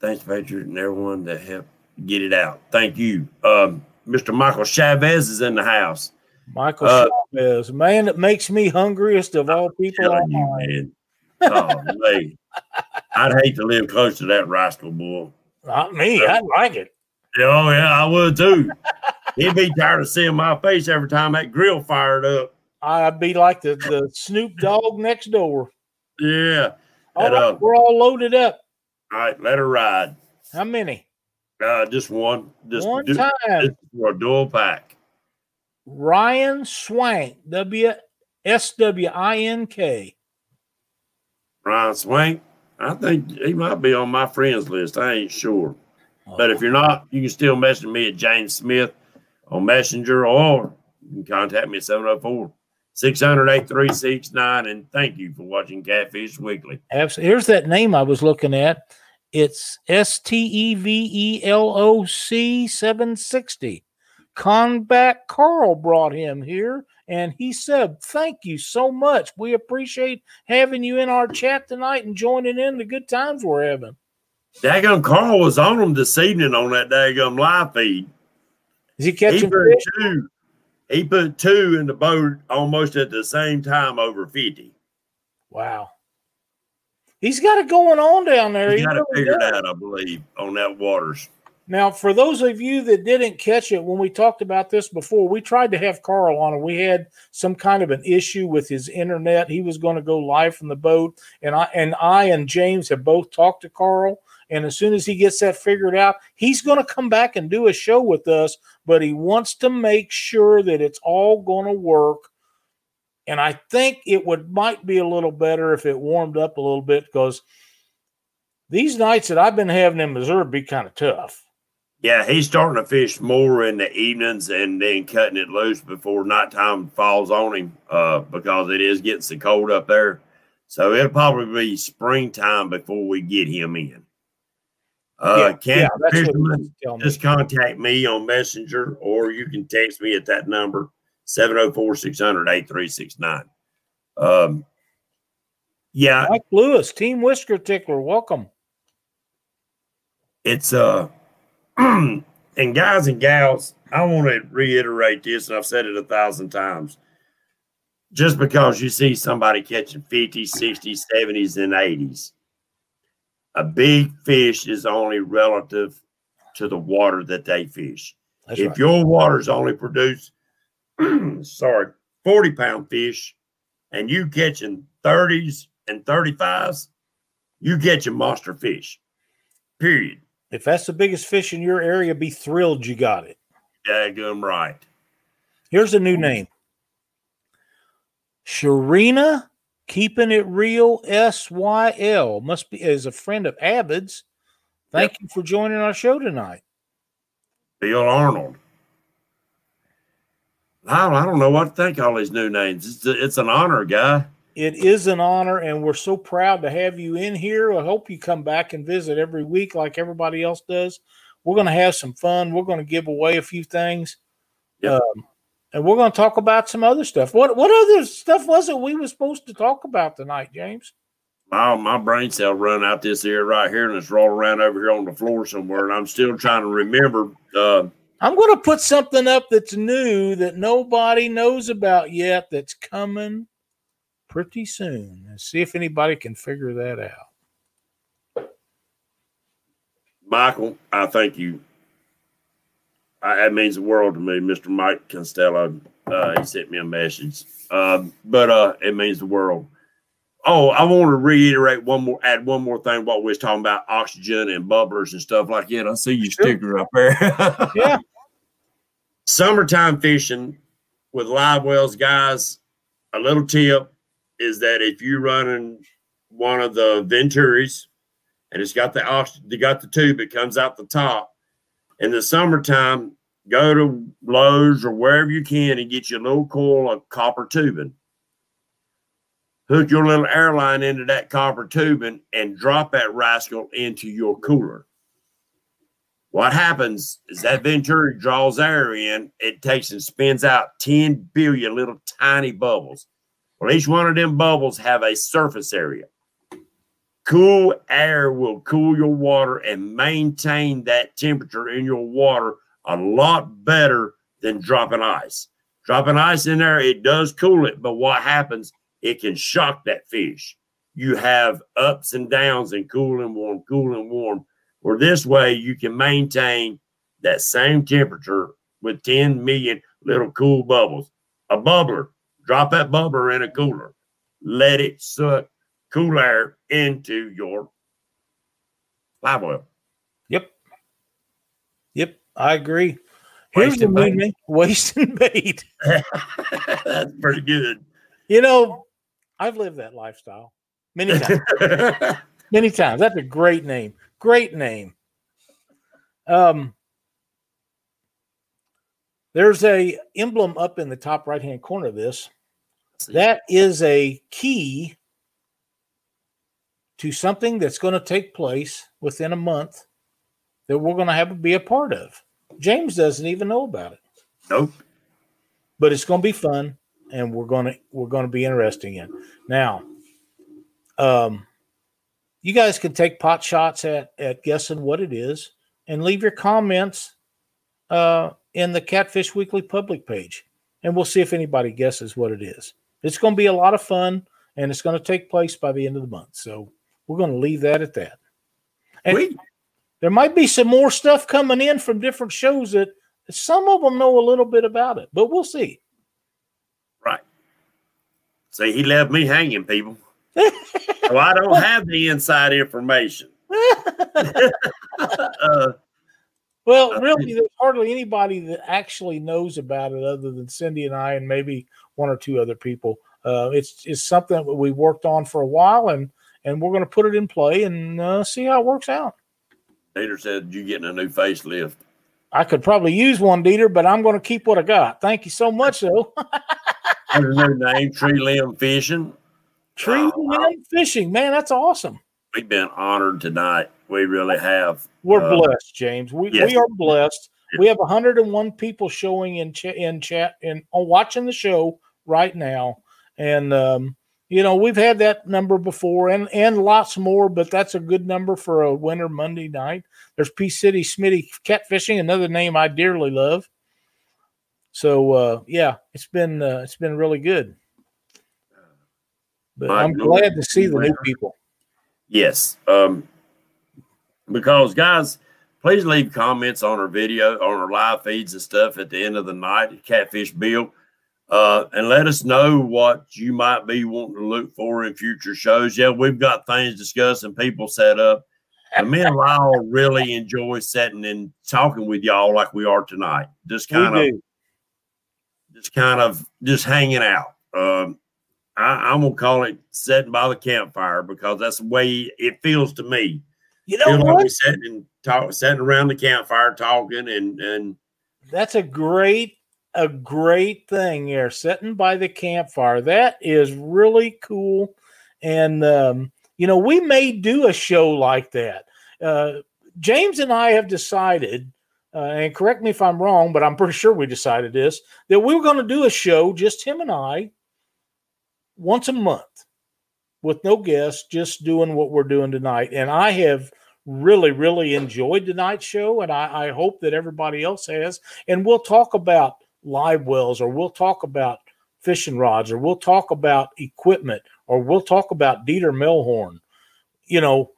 thanks, Patriot, and everyone that helped get it out. Thank you. Um, Mr. Michael Chavez is in the house.
Michael
Uh,
Chavez, man that makes me hungriest of all people.
You, man. Oh, man. I'd hate to live close to that rascal boy.
Not me. I like it.
Oh, yeah, I would too. He'd be tired of seeing my face every time that grill fired up.
I'd be like the, the Snoop Dogg next door.
Yeah.
All
And,
right,
uh,
we're all loaded up.
All right, let her ride.
How many?
Uh, just one. Just
One time.
just for a dual pack.
Ryan Swank, W S W I N K.
Ryan Swank. I think he might be on my friends list. I ain't sure. But if you're not, you can still message me at James Smith on Messenger or you can contact me at 704 600 8369. And thank you for watching Catfish Weekly.
Absolutely. Here's that name I was looking at. It's S T E V E L O C 760. Combat Carl brought him here and he said, Thank you so much. We appreciate having you in our chat tonight and joining in the good times we're having.
Daggum Carl was on them this evening on that daggum live feed.
Is he
He
catching
put
fish?
two. He put two in the boat almost at the same time over 50.
Wow. He's got it going on down there.
He
He
got it figured
does.
out, I believe, on that waters.
Now, for those of you that didn't catch it when we talked about this before, we tried to have Carl on, and we had some kind of an issue with his internet. He was going to go live from the boat, and I and I and James have both talked to Carl. And as soon as he gets that figured out, he's going to come back and do a show with us. But he wants to make sure that it's all going to work. And I think it would might be a little better if it warmed up a little bit because these nights that I've been having in Missouri be kind of tough.
Yeah, he's starting to fish more in the evenings and then cutting it loose before nighttime falls on him uh, because it is getting so cold up there. So it'll probably be springtime before we get him in. Uh, can
that's what he
fishermen
wants to tell me.
just contact me on Messenger or you can text me at that number 704 600 8369. Um, yeah,
Mike Lewis, Team Whisker Tickler, welcome.
it's uh and guys and gals i want to reiterate this and i've said it a thousand times just because you see somebody catching 50s 60s 70s and 80s a big fish is only relative to the water that they fish
That's
if
right.
your waters only produce sorry 40 pound fish and you catching 30s and 35s you catching monster fish period
If that's the biggest fish in your area, be thrilled you got it.
Daggum right.
Here's a new name. Sharina, keeping it real, S Y L. Must be is a friend of Abbott's. Thank you for joining our show tonight.
Bill Arnold. I, I don't know what to think all these new names. It's, it's an honor, guy.
It is an honor, and we're so proud to have you in here. I hope you come back and visit every week like everybody else does. We're going to have some fun. We're going to give away a few things.
Yep.
Um, and we're going to talk about some other stuff. What what other stuff was it we were supposed to talk about tonight, James?
My, my brain cell run out this ear right here and it's rolling around over here on the floor somewhere. And I'm still trying to remember. Uh,
I'm going to put something up that's new that nobody knows about yet that's coming pretty soon and see if anybody can figure that out.
Michael, I thank you. I, that means the world to me, Mr. Mike Costello. Uh, he sent me a message, uh, but uh, it means the world. Oh, I want to reiterate one more, add one more thing. What we was talking about oxygen and bubblers and stuff like that. I see you
Sure.
sticker up there.
Yeah.
Summertime fishing with live wells, guys. A little tip is that if you're running one of the Venturis and it's got the oxygen, you got the tube, it comes out the top. In the summertime, go to Lowe's or wherever you can and get you a little coil of copper tubing hook your little airline into that copper tubing and drop that rascal into your cooler. What happens is that Venturi draws air in, it takes and spins out 10 billion little tiny bubbles. Well, each one of them bubbles have a surface area. Cool air will cool your water and maintain that temperature in your water a lot better than dropping ice. Dropping ice in there, it does cool it, but what happens it can shock that fish. You have ups and downs and cool and warm, cool and warm. Or this way, you can maintain that same temperature with 10 million little cool bubbles. A bubbler, drop that bubbler in a cooler, let it suck cool air into your live oil.
Yep. Yep. I agree. Here's
Wasting
moon
bait.
Wasting bait.
That's pretty good.
You know, I've lived that lifestyle many times. many times. That's a great name. Great name. Um, there's a emblem up in the top right hand corner of this. That is a key to something that's going to take place within a month that we're going to have to be a part of. James doesn't even know about it,
nope.
but it's going to be fun and we're going to we're going to be interesting in. Now, um you guys can take pot shots at at guessing what it is and leave your comments uh in the Catfish Weekly public page and we'll see if anybody guesses what it is. It's going to be a lot of fun and it's going to take place by the end of the month. So, we're going to leave that at that. And
We,
there might be some more stuff coming in from different shows that some of them know a little bit about it, but we'll see.
See, he left me hanging, people. well, I don't have the inside information. Uh,
Well, really, there's hardly anybody that actually knows about it other than Cindy and I, and maybe one or two other people. Uh, it's it's something that we worked on for a while, and and we're going to put it in play and uh, see how it works out.
Peter said you getting a new facelift.
I could probably use one, Dieter, but I'm going to keep what I got. Thank you so much, though.
There's a new name, Tree Limb Fishing.
Tree
Oh,
limb fishing, man, that's awesome.
We've been honored tonight. We really have.
We're
Uh,
blessed, James. We,
yes.
we are blessed.
Yes.
We have 101 people showing in chat in chat and on watching the show right now, and um, you know we've had that number before and and lots more, but that's a good number for a winter Monday night. There's P City Smitty Catfishing, another name I dearly love. So uh, yeah, it's been uh, it's been really good. But
My
I'm glad to see the new people.
Yes. Um, because guys, please leave comments on our video, on our live feeds and stuff at the end of the night at Catfish Bill. Uh, and let us know what you might be wanting to look for in future shows. Yeah, we've got things discussed and people set up. And me and Lyle really enjoy sitting and talking with y'all like we are tonight. Just kind of. Just kind of just hanging out. Um, I, I'm gonna call it sitting by the campfire because that's the way it feels to me.
You know
Feel like sitting and talk, sitting around the campfire talking, and and
That's a great, a great thing here. Sitting by the campfire. That is really cool. And um, you know, we may do a show like that. Uh, James and I have decided, uh, and correct me if I'm wrong, but I'm pretty sure we decided this that we were going to do a show, just him and I, once a month, with no guests, just doing what we're doing tonight. And I have really, really enjoyed tonight's show, and I, I hope that everybody else has. And we'll talk about live wells, or we'll talk about fishing rods, or we'll talk about equipment, or we'll talk about Dieter Melhorn. You know,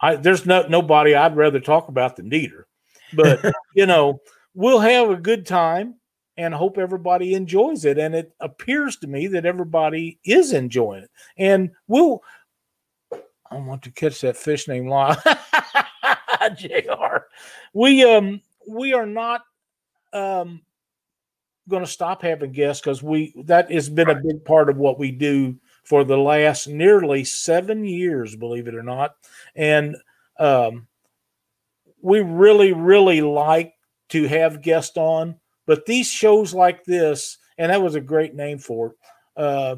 I there's no nobody I'd rather talk about than Dieter, but you know, we'll have a good time. and hope everybody enjoys it. And it appears to me that everybody is enjoying it. And we'll, I want to catch that fish named Lyle. Jr. We um we are not um going to stop having guests because we that has been a big part of what we do for the last nearly seven years, believe it or not, and um, we really really like to have guests on. But these shows like this, and that was a great name for it. Uh,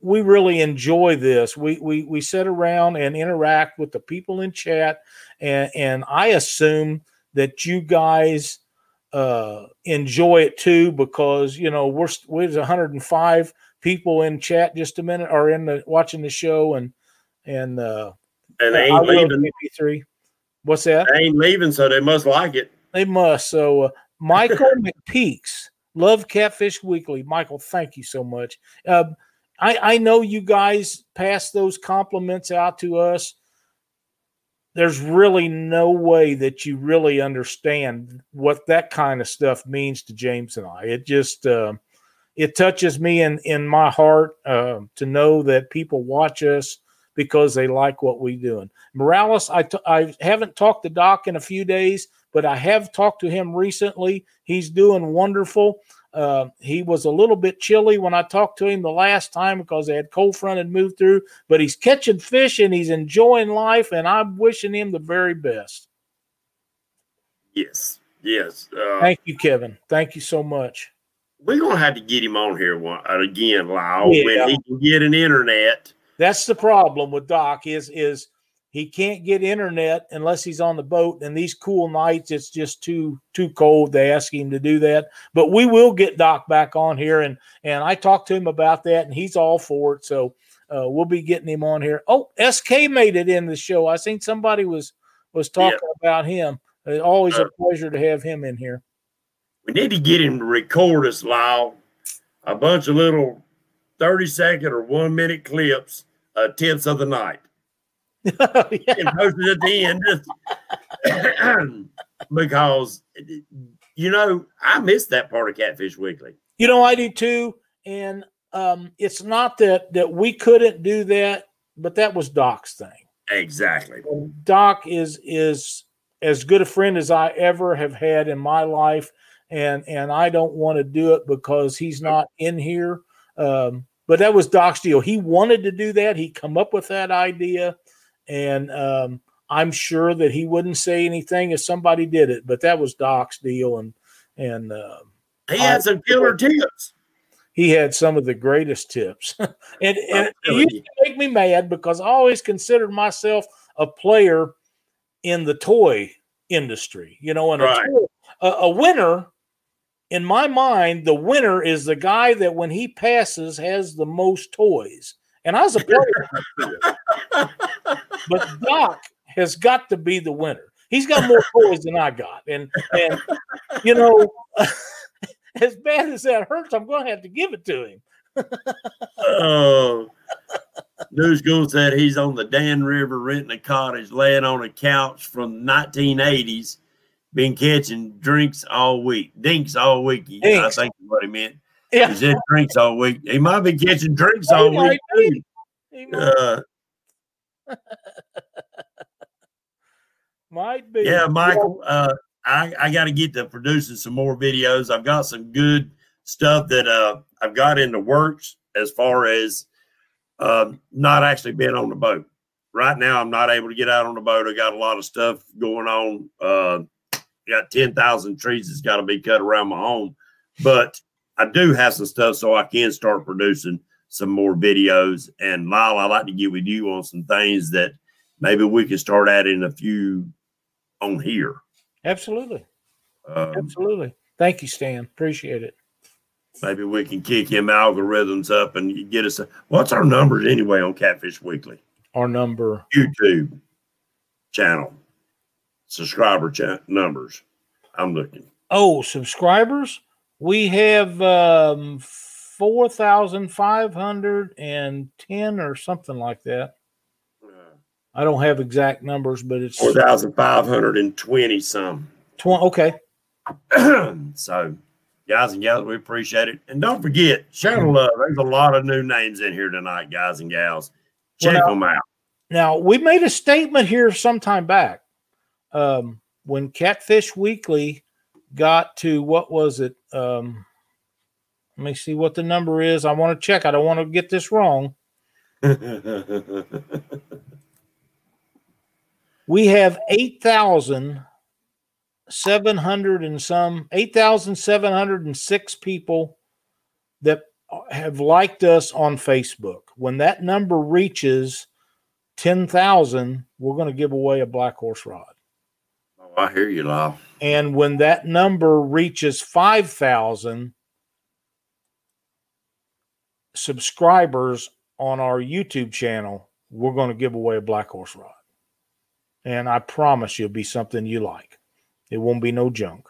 we really enjoy this. We we we sit around and interact with the people in chat, and and I assume that you guys uh, enjoy it too because you know we're we're 105 people in chat just a minute are in the watching the show and and uh,
and they ain't leaving.
What's that?
They ain't leaving, so they must like it.
They must. So uh, Michael McPeaks, love Catfish Weekly. Michael, thank you so much. Uh, I I know you guys pass those compliments out to us there's really no way that you really understand what that kind of stuff means to James and I. It just uh, it touches me in in my heart uh, to know that people watch us because they like what we're doing. Morales, I t- I haven't talked to Doc in a few days, but I have talked to him recently. He's doing wonderful. Uh, he was a little bit chilly when I talked to him the last time because they had cold front had moved through, but he's catching fish and he's enjoying life, and I'm wishing him the very best.
Yes, yes. Uh,
Thank you, Kevin. Thank you so much.
We're gonna have to get him on here one, uh, again, Lyle, yeah. when he can get an internet.
That's the problem with Doc is is he can't get internet unless he's on the boat. And these cool nights, it's just too too cold. They ask him to do that. But we will get Doc back on here, and and I talked to him about that, and he's all for it. So uh, we'll be getting him on here. Oh, SK made it in the show. I think somebody was was talking yeah. about him. It's always uh, a pleasure to have him in here.
We need to get him to record us, Lyle. A bunch of little 30 second or one minute clips, uh, tips of the night. yeah. and posted at the end because you know I missed that part of Catfish Weekly.
You know I do too, and um, it's not that that we couldn't do that, but that was Doc's thing.
Exactly.
Doc is is as good a friend as I ever have had in my life, and and I don't want to do it because he's not in here. Um, but that was Doc's deal. He wanted to do that. He come up with that idea and um, I'm sure that he wouldn't say anything if somebody did it. But that was Doc's deal, and and uh,
he had I, some killer tips.
He had some of the greatest tips, and, and it used to make me mad because I always considered myself a player in the toy industry. You know, and right. a, a winner in my mind, the winner is the guy that when he passes has the most toys. And I was a player. but Doc has got to be the winner. He's got more toys than I got. And and you know, as bad as that hurts, I'm gonna have to give it to him.
oh News Gold said he's on the Dan River renting a cottage, laying on a couch from 1980s, been catching drinks all week, dinks all week. Dinks. I think what he meant. Yeah. He said drinks all week. He might be catching drinks all week. Uh,
might be.
Yeah, Michael. Uh, I, I got to get to producing some more videos. I've got some good stuff that uh, I've got in the works as far as uh, not actually being on the boat. Right now, I'm not able to get out on the boat. I got a lot of stuff going on. Got 10,000 trees that's got to be cut around my home. But I do have some stuff so I can start producing some more videos. And Lyle, I'd like to get with you on some things that maybe we can start adding a few on here.
Absolutely. Um, Absolutely. Thank you, Stan. Appreciate it.
Maybe we can kick him algorithms up and get us. A, what's our numbers anyway on Catfish Weekly?
Our number
YouTube channel subscriber cha- numbers. I'm looking.
Oh, subscribers. We have um, 4,510 or something like that. I don't have exact numbers, but it's
4,520 some.
20, okay.
so guys and gals, we appreciate it. And don't forget, share the love. There's a lot of new names in here tonight, guys and gals. Check
Well,
them out.
Now, we made a statement here some time back um, when Catfish Weekly got to what was it? Um, let me see what the number is. I want to check. I don't want to get this wrong. We have 8,700 and some, 8,706 people that have liked us on Facebook. When that number reaches 10,000, we're going to give away a Black Horse Rod.
Oh, I hear you, Lyle.
And when that number reaches 5,000 subscribers on our YouTube channel, we're going to give away a Black Horse Rod. And I promise you it'll be something you like. It won't be no junk.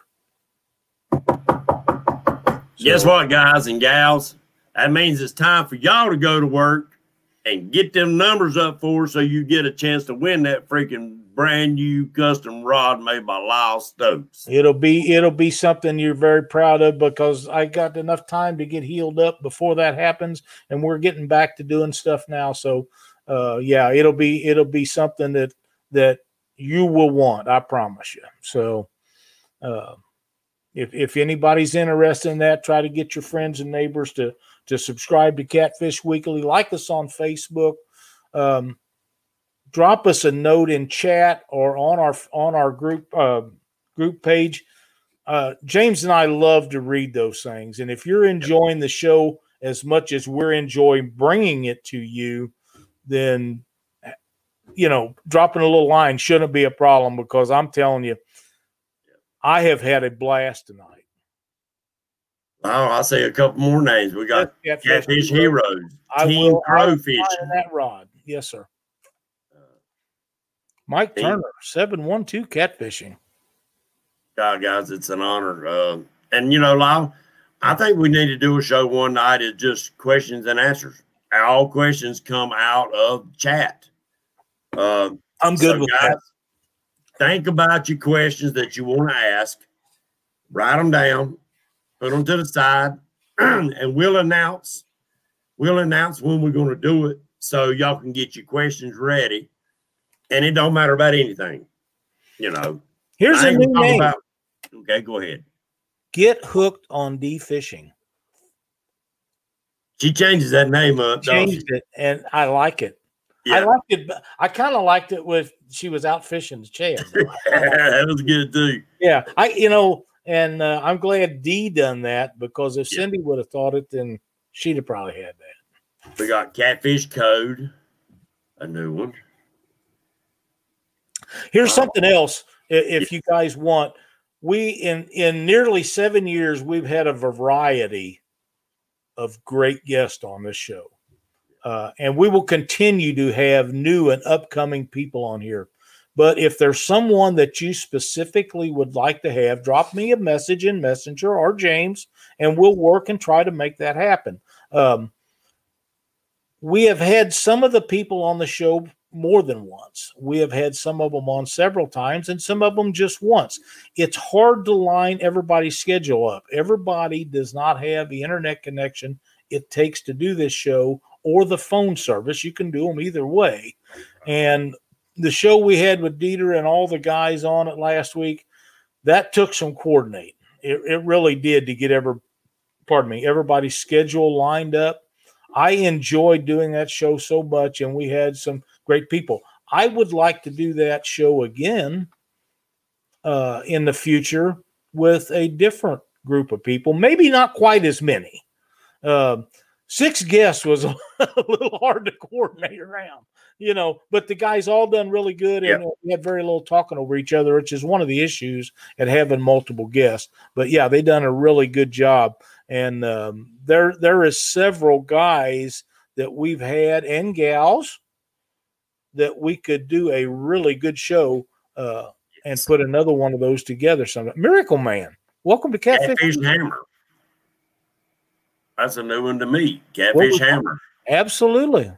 Guess what, guys and gals? That means it's time for y'all to go to work and get them numbers up for so you get a chance to win that freaking brand new custom rod made by Lyle Stokes.
It'll be it'll be something you're very proud of because I got enough time to get healed up before that happens, and we're getting back to doing stuff now. So, uh, yeah, it'll be it'll be something that that you will want. I promise you. So, uh, if if anybody's interested in that, try to get your friends and neighbors to to subscribe to Catfish Weekly. Like us on Facebook. Um, drop us a note in chat or on our on our group uh, group page. Uh, James and I love to read those things, and if you're enjoying the show as much as we're enjoying bringing it to you, then you know dropping a little line shouldn't be a problem because I'm telling you, I have had a blast tonight.
Oh, I'll say a couple more names. We got
Catfish
Heroes,
I
Team
will-
Pro Fishing.
that rod, yes, sir. Mike Turner, seven one two catfishing.
God, guys, it's an honor. Uh, and you know, Lyle, I think we need to do a show one night is just questions and answers. All questions come out of chat. Uh,
I'm good
so,
with
guys,
that.
Think about your questions that you want to ask. Write them down, put them to the side, and we'll announce. We'll announce when we're going to do it, so y'all can get your questions ready. And it don't matter about anything, you know.
Here's
I
a new name.
about- okay, go ahead.
Get hooked on D fishing.
She changes that name up.
Changed it, and I like it.
Yeah,
I liked it. I kind of liked it with she was out fishing the Chad.
that was a good too.
yeah, I you know, and uh, I'm glad D done that because if
Yeah.
Cindy would have thought it, then she'd have probably had that.
We got Catfish Code, a new one.
Here's
Wow.
something else. If you guys want, we in in nearly seven years we've had a variety of great guests on this show, uh, and we will continue to have new and upcoming people on here. But if there's someone that you specifically would like to have, drop me a message in Messenger or James, and we'll work and try to make that happen. Um, we have had some of the people on the show more than once. We have had some of them on several times and some of them just once. It's hard to line everybody's schedule up. Everybody does not have the internet connection it takes to do this show or the phone service. You can do them either way. And the show we had with Dieter and all the guys on it last week, that took some coordinating. It, it really did to get every, pardon me, everybody's schedule lined up. I enjoyed doing that show so much, and we had some great people. I would like to do that show again uh, in the future with a different group of people, maybe not quite as many. Uh, six guests was a little hard to coordinate around, you know, but the guys all done really good and we had very little talking over each other, which is one of the issues at having multiple guests. But yeah, they done a really good job. And um, there, there is several guys that we've had and gals that we could do a really good show uh, and put another one of those together. Some Miracle Man, welcome to Catfish.
Catfish Hammer. That's a new one to me. Catfish? Hammer.
Absolutely.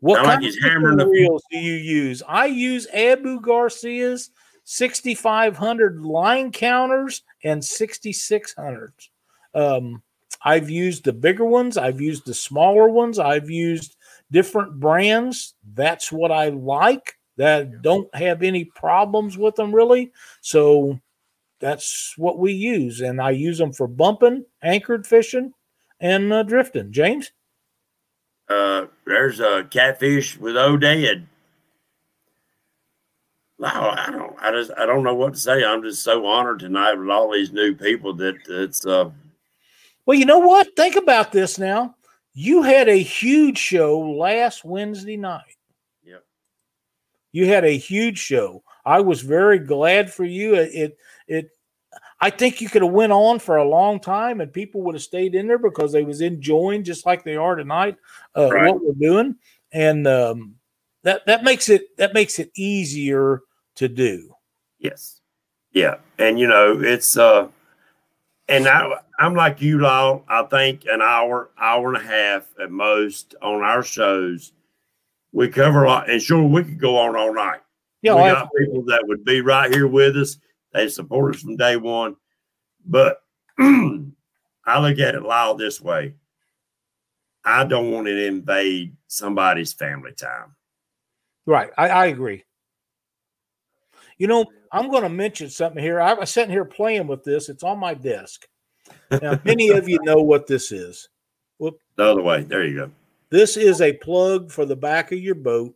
What
like
kind
he's
of reels do you use? I use Abu Garcia's 6500 line counters and 6600s. Um, I've used the bigger ones. I've used the smaller ones. I've used different brands. That's what I like. That don't have any problems with them really. So that's what we use, and I use them for bumping, anchored fishing, and uh, drifting. James.
Uh, there's a catfish with Oded. Wow, I don't, I just, I don't know what to say. I'm just so honored tonight with all these new people that it's. Uh,
well, you know what? Think about this now. You had a huge show last Wednesday night.
Yep.
You had a huge show. I was very glad for you. It, it, it I think you could have went on for a long time and people would have stayed in there because they was enjoying just like they are tonight uh,
Right.
what we're doing, and um, that that makes it that makes it easier to do.
Yes. Yeah. And you know, it's uh and I I'm like you Law, I think an hour, hour and a half at most on our shows. We cover a lot and sure we could go on all night.
Yeah,
we
I-
got people that would be right here with us. They support us from day one. But I look at it Lyle this way. I don't want to invade somebody's family time.
Right. I, I agree. You know, I'm going to mention something here. I was sitting here playing with this. It's on my desk. Now, many of you know what this is.
The other way. There you go.
This is a plug for the back of your boat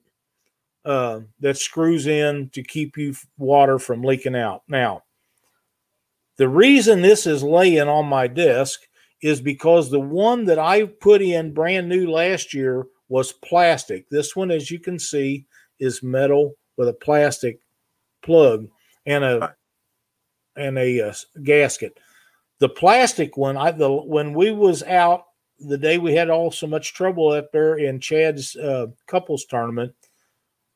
uh, that screws in to keep you water from leaking out. Now, the reason this is laying on my desk is because the one that I put in brand new last year was plastic. This one, as you can see, is metal with a plastic plug and a and a uh, gasket. The plastic one, I the when we was out the day we had all so much trouble up there in Chad's uh, couples tournament,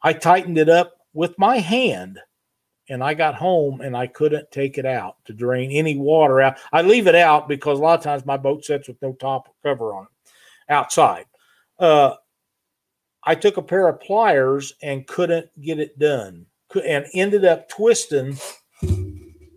I tightened it up with my hand and I got home and I couldn't take it out to drain any water out. I leave it out because a lot of times my boat sits with no top cover on it outside. Uh, I took a pair of pliers and couldn't get it done and ended up twisting.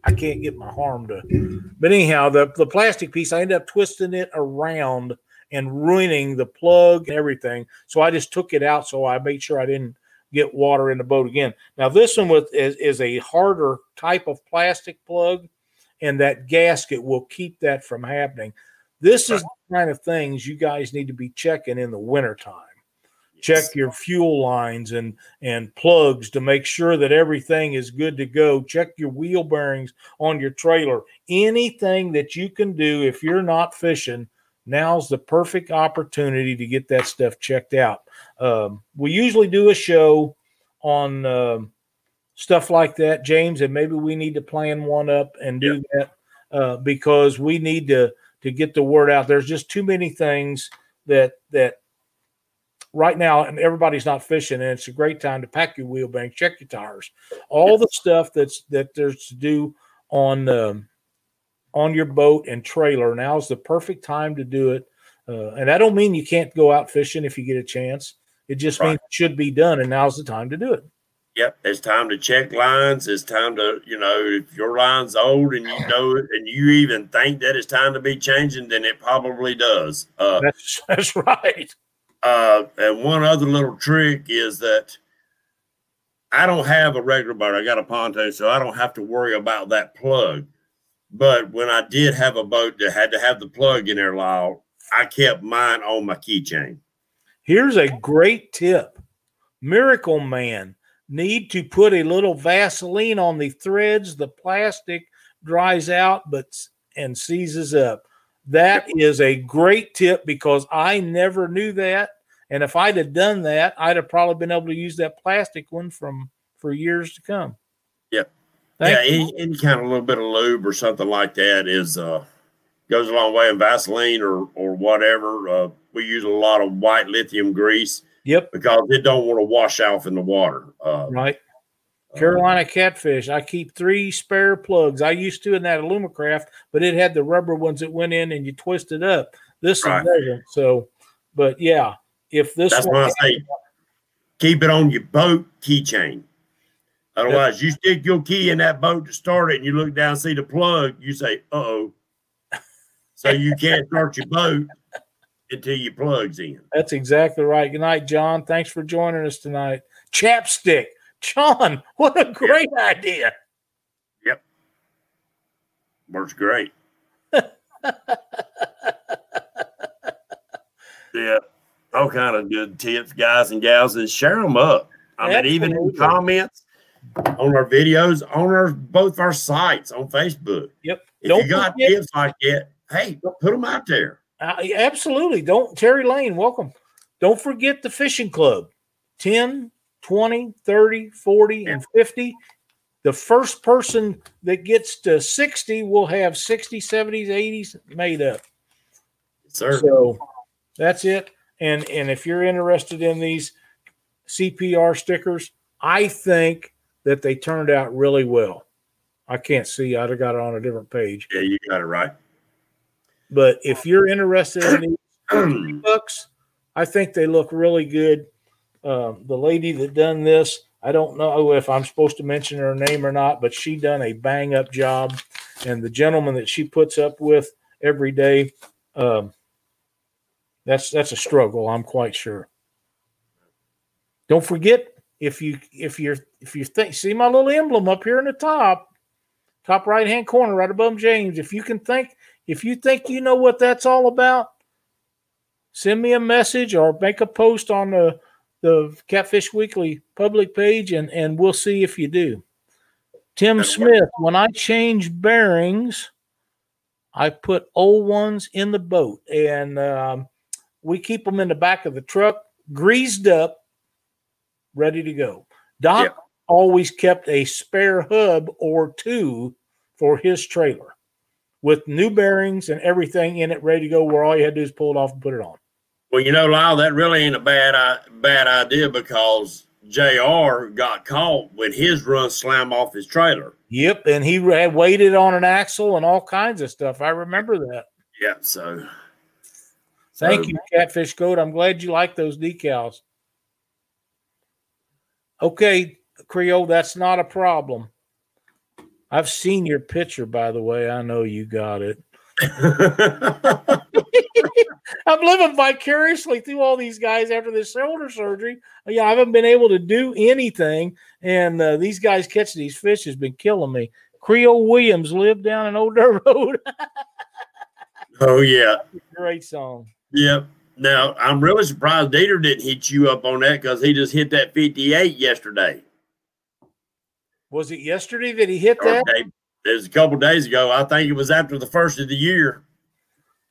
I can't get my arm to, but anyhow, the, the plastic piece, I ended up twisting it around and ruining the plug and everything. So I just took it out so I made sure I didn't get water in the boat again. Now this one with is, is a harder type of plastic plug, and that gasket will keep that from happening. This is the kind of things you guys need to be checking in the wintertime. Check your fuel lines and and plugs to make sure that everything is good to go. Check your wheel bearings on your trailer. Anything that you can do if you're not fishing, now's the perfect opportunity to get that stuff checked out. Um, we usually do a show on um, stuff like that, James, and maybe we need to plan one up and do that uh, because we need to to get the word out. There's just too many things that that right now, and everybody's not fishing, and it's a great time to pack your wheel bank, check your tires, all the stuff that's that there's to do on um, on your boat and trailer. Now's the perfect time to do it. Uh, and I don't mean you can't go out fishing if you get a chance. It just
Right.
means it should be done, and now's the time to do it.
Yep, it's time to check lines. It's time to, you know, if your line's old and you know it, and you even think that it's time to be changing, then it probably does. Uh,
That's that's right.
Uh, and one other little trick is that I don't have a regular boat. I got a pontoon, so I don't have to worry about that plug. But when I did have a boat that had to have the plug in there, Lyle, I kept mine on my keychain.
Here's a great tip. Miracle Man need to put a little Vaseline on the threads. The plastic dries out but and seizes up. That is a great tip because I never knew that. And if I'd have done that, I'd have probably been able to use that plastic one from for years to come.
Yep.
Thank
yeah, any, any kind of little bit of lube or something like that is uh goes a long way in Vaseline or or whatever. Uh, we use a lot of white lithium grease
Yep.
because it don't want to wash off in the water. Uh,
Right. Carolina catfish. I keep three spare plugs. I used to in that Alumacraft, but it had the rubber ones that went in and you twist it up. This
Right.
one doesn't. So, but yeah, if this
That's why I say keep it on your boat keychain. Otherwise, you stick your key in that boat to start it, and you look down, see the plug, you say, "Uh oh." so you can't start your boat until your plugs in.
That's exactly right. Good night, John. Thanks for joining us tonight. Chapstick. John, what a great idea.
Yep, works great. yeah, all kind of good tips, guys and gals, and share them up. I mean, even in comments on our videos, on our both our sites on Facebook.
Yep.
If
Don't
you got
forget-
tips like that, hey, put them out there.
Uh, absolutely. Don't Terry Lane, welcome. Don't forget the fishing club 10, 20, 30, 40, and 50. The first person that gets to 60 will have 60, 70s, 80s made up.
Sir,
So that's it. And and if you're interested in these CPR stickers, I think that they turned out really well. I can't see. I'd have got it on a different page.
yeah, you got it right.
But if you're interested in these books, I think they look really good. Um, the lady that done this, I don't know if I'm supposed to mention her name or not, but she done a bang up job. And the gentleman that she puts up with every day, um, that's that's a struggle. I'm quite sure. Don't forget if you if you're if you think see my little emblem up here in the top, top right hand corner, right above James. If you can think if you think you know what that's all about, send me a message or make a post on the the Catfish Weekly public page, and and we'll see if you do. Tim Smith, when I change bearings, I put old ones in the boat, and um, we keep them in the back of the truck, greased up, ready to go. Doc always kept a spare hub or two for his trailer with new bearings and everything in it ready to go where all you had to do is pull it off and put it on.
Well, you know, Lyle, that really ain't a bad bad idea because Jr. got caught when his run slammed off his trailer.
Yep, and he had waited on an axle and all kinds of stuff. I remember that.
Yeah, so
Thank you, Catfish Code. I'm glad you like those decals. Okay, Creole, that's not a problem. I've seen your picture, by the way. I know you got it. I'm living vicariously through all these guys after this shoulder surgery. Yeah, I haven't been able to do anything, and uh, these guys catching these fish has been killing me. Creole Williams lived down in Old Dirt Road.
oh yeah,
Great song.
Yep. Now I'm really surprised Dieter didn't hit you up on that because he just hit that 58 yesterday.
Was it yesterday that he hit that?
It was a couple days ago. I think it was after the first of the year.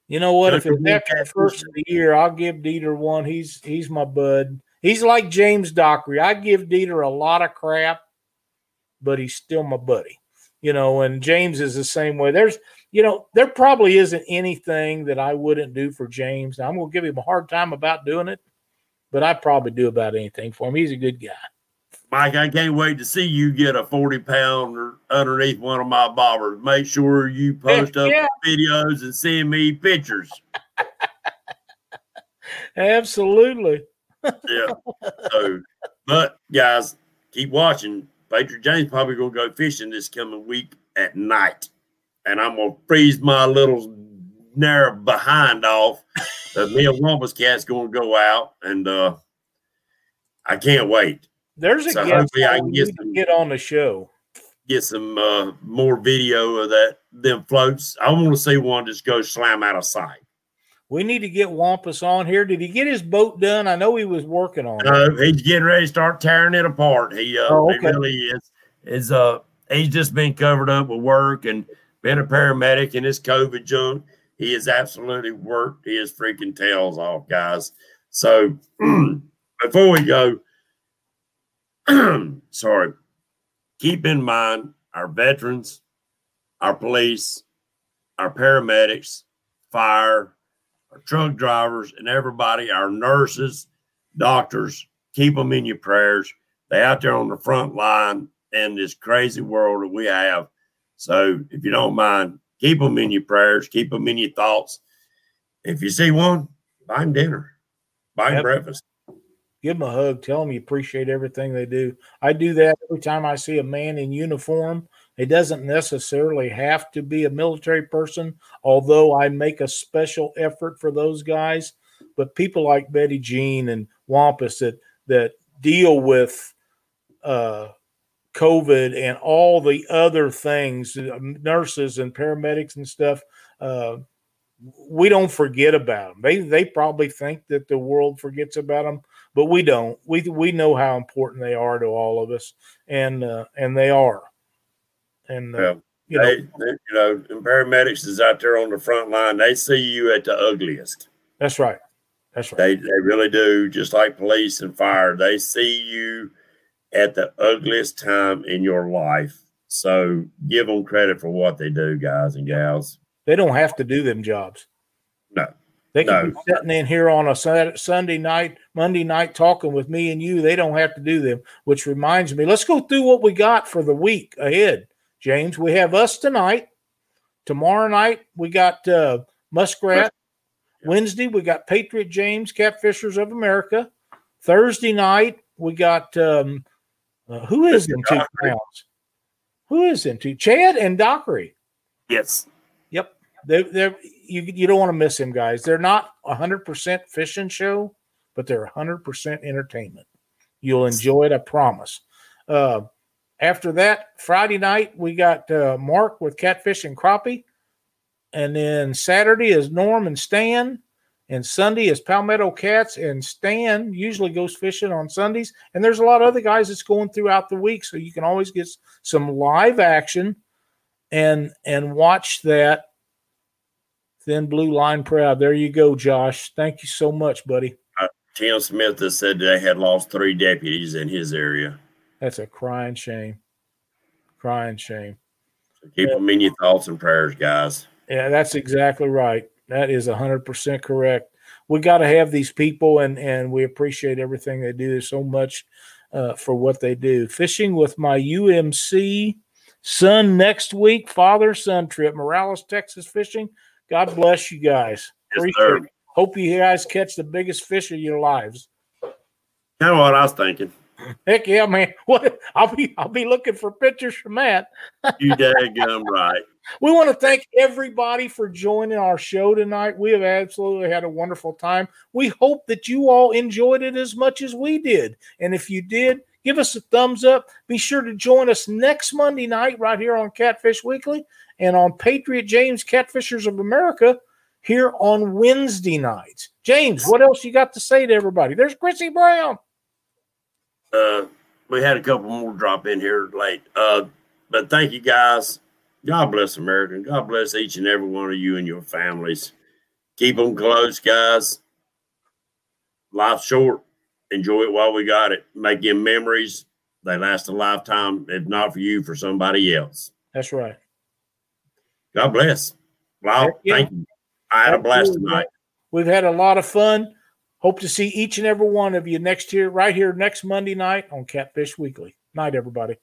You know what? If it's after the first of the year, I'll give Dieter one. He's he's my bud. He's like James Dockery. I give Dieter a lot of crap, but he's still my buddy. You know, and James is the same way. There's, you know, there probably isn't anything that I wouldn't do for James. Now, I'm gonna give him a hard time about doing it, but I probably do about anything for him. He's a good guy.
Mike, I can't wait to see you get a 40 pounder underneath one of my bobbers. Make sure you post up
yeah.
videos and send me pictures.
Absolutely.
Yeah. so, but guys, keep watching. Patriot James probably gonna go fishing this coming week at night, and I'm gonna freeze my little narrow behind off. The me and Wampus cat's gonna go out, and uh I can't wait.
There's a
So hopefully I can get some-
get on the show.
Get some uh more video of that them floats. I want to see one just go slam out of sight.
We need to get Wampus on here. Did he get his boat done? I know he was working on it.
Uh, he's getting ready to start tearing it apart. He uh,
Oh,
he really is. Is uh, he's just been covered up with work and been a paramedic in this COVID junk. He has absolutely worked his freaking tails off, guys. So before we go, sorry, keep in mind our veterans, our police, our paramedics, fire, our truck drivers, and everybody, our nurses, doctors, keep them in your prayers. They out there on the front line in this crazy world that we have. So if you don't mind, keep them in your prayers, keep them in your thoughts. If you see one, buy them dinner, buy them
Yep.
breakfast.
Give them a hug. Tell them you appreciate everything they do. I do that every time I see a man in uniform It doesn't necessarily have to be a military person, although I make a special effort for those guys. But people like Betty Jean and Wampus that that deal with uh, COVID and all the other things, uh, nurses and paramedics and stuff. Uh, we don't forget about them. They they probably think that the world forgets about them, but we don't. We we know how important they are to all of us, and uh, and they are. And uh,
Yeah.
you know
They, they, you know, and paramedics is out there on the front line. They see you at the ugliest.
that's right. That's right.
They they really do. Just like police and fire, they see you at the ugliest time in your life. So give them credit for what they do, guys and gals.
They don't have to do them jobs.
No.
They can
No.
be sitting in here on a Sunday night, Monday night, talking with me and you. They don't have to do them. Which reminds me, let's go through what we got for the week ahead. James, we have us tonight. Tomorrow night we got uh, Muskrat. Wednesday we got Patriot James, Catfishers of America. Thursday night we got um, uh, who is in two
Dockery.
crowns? Who is in two? Chad and Dockery.
Yes.
Yep. They they're you you don't want to miss them guys. They're not a hundred percent fishing show, but they're a hundred percent entertainment. You'll enjoy it, I promise. Uh, after that, Friday night we got uh, Mark with Catfish and Crappie, and then Saturday is Norm and Stan, and Sunday is Palmetto Cats and Stan usually goes fishing on Sundays. And there's a lot of other guys that's going throughout the week, so you can always get some live action and and watch that thin blue line proud. There you go josh. Thank you so much buddy.
Uh, Tim Smith has said they had lost three deputies in his area.
that's a crying shame. Crying shame.
So keep them in your thoughts and prayers, guys.
yeah that's exactly right that is 100% correct. We got to have these people and and we appreciate everything they do. So much uh, for what they do. Fishing with my umc son next week father son trip morales texas fishing. God bless you guys.
Yes, sir.
Hope you guys catch the biggest fish of your lives.
Kind of what? I was thinking.
Heck yeah, man! What I'll be I'll be looking for pictures from that.
You daggum right.
We want to thank everybody for joining our show tonight. We have absolutely had a wonderful time. We hope that you all enjoyed it as much as we did. And if you did, give us a thumbs up. Be sure to join us next Monday night right here on Catfish Weekly and on Patriot James Catfishers of America here on Wednesday nights. James, what else you got to say to everybody? There's Chrissy Brown.
Uh, we had a couple more drop in here late. Uh, but thank you guys. God bless America. God bless each and every one of you and your families. Keep them close, guys. Life's short. Enjoy it while we got it. Making memories. They last a lifetime, if not for you, for somebody else.
That's right.
God bless. Well, thank you. I had a blast tonight.
We've had a lot of fun. Hope to see each and every one of you next year, right here next Monday night on Catfish Weekly. Night, everybody.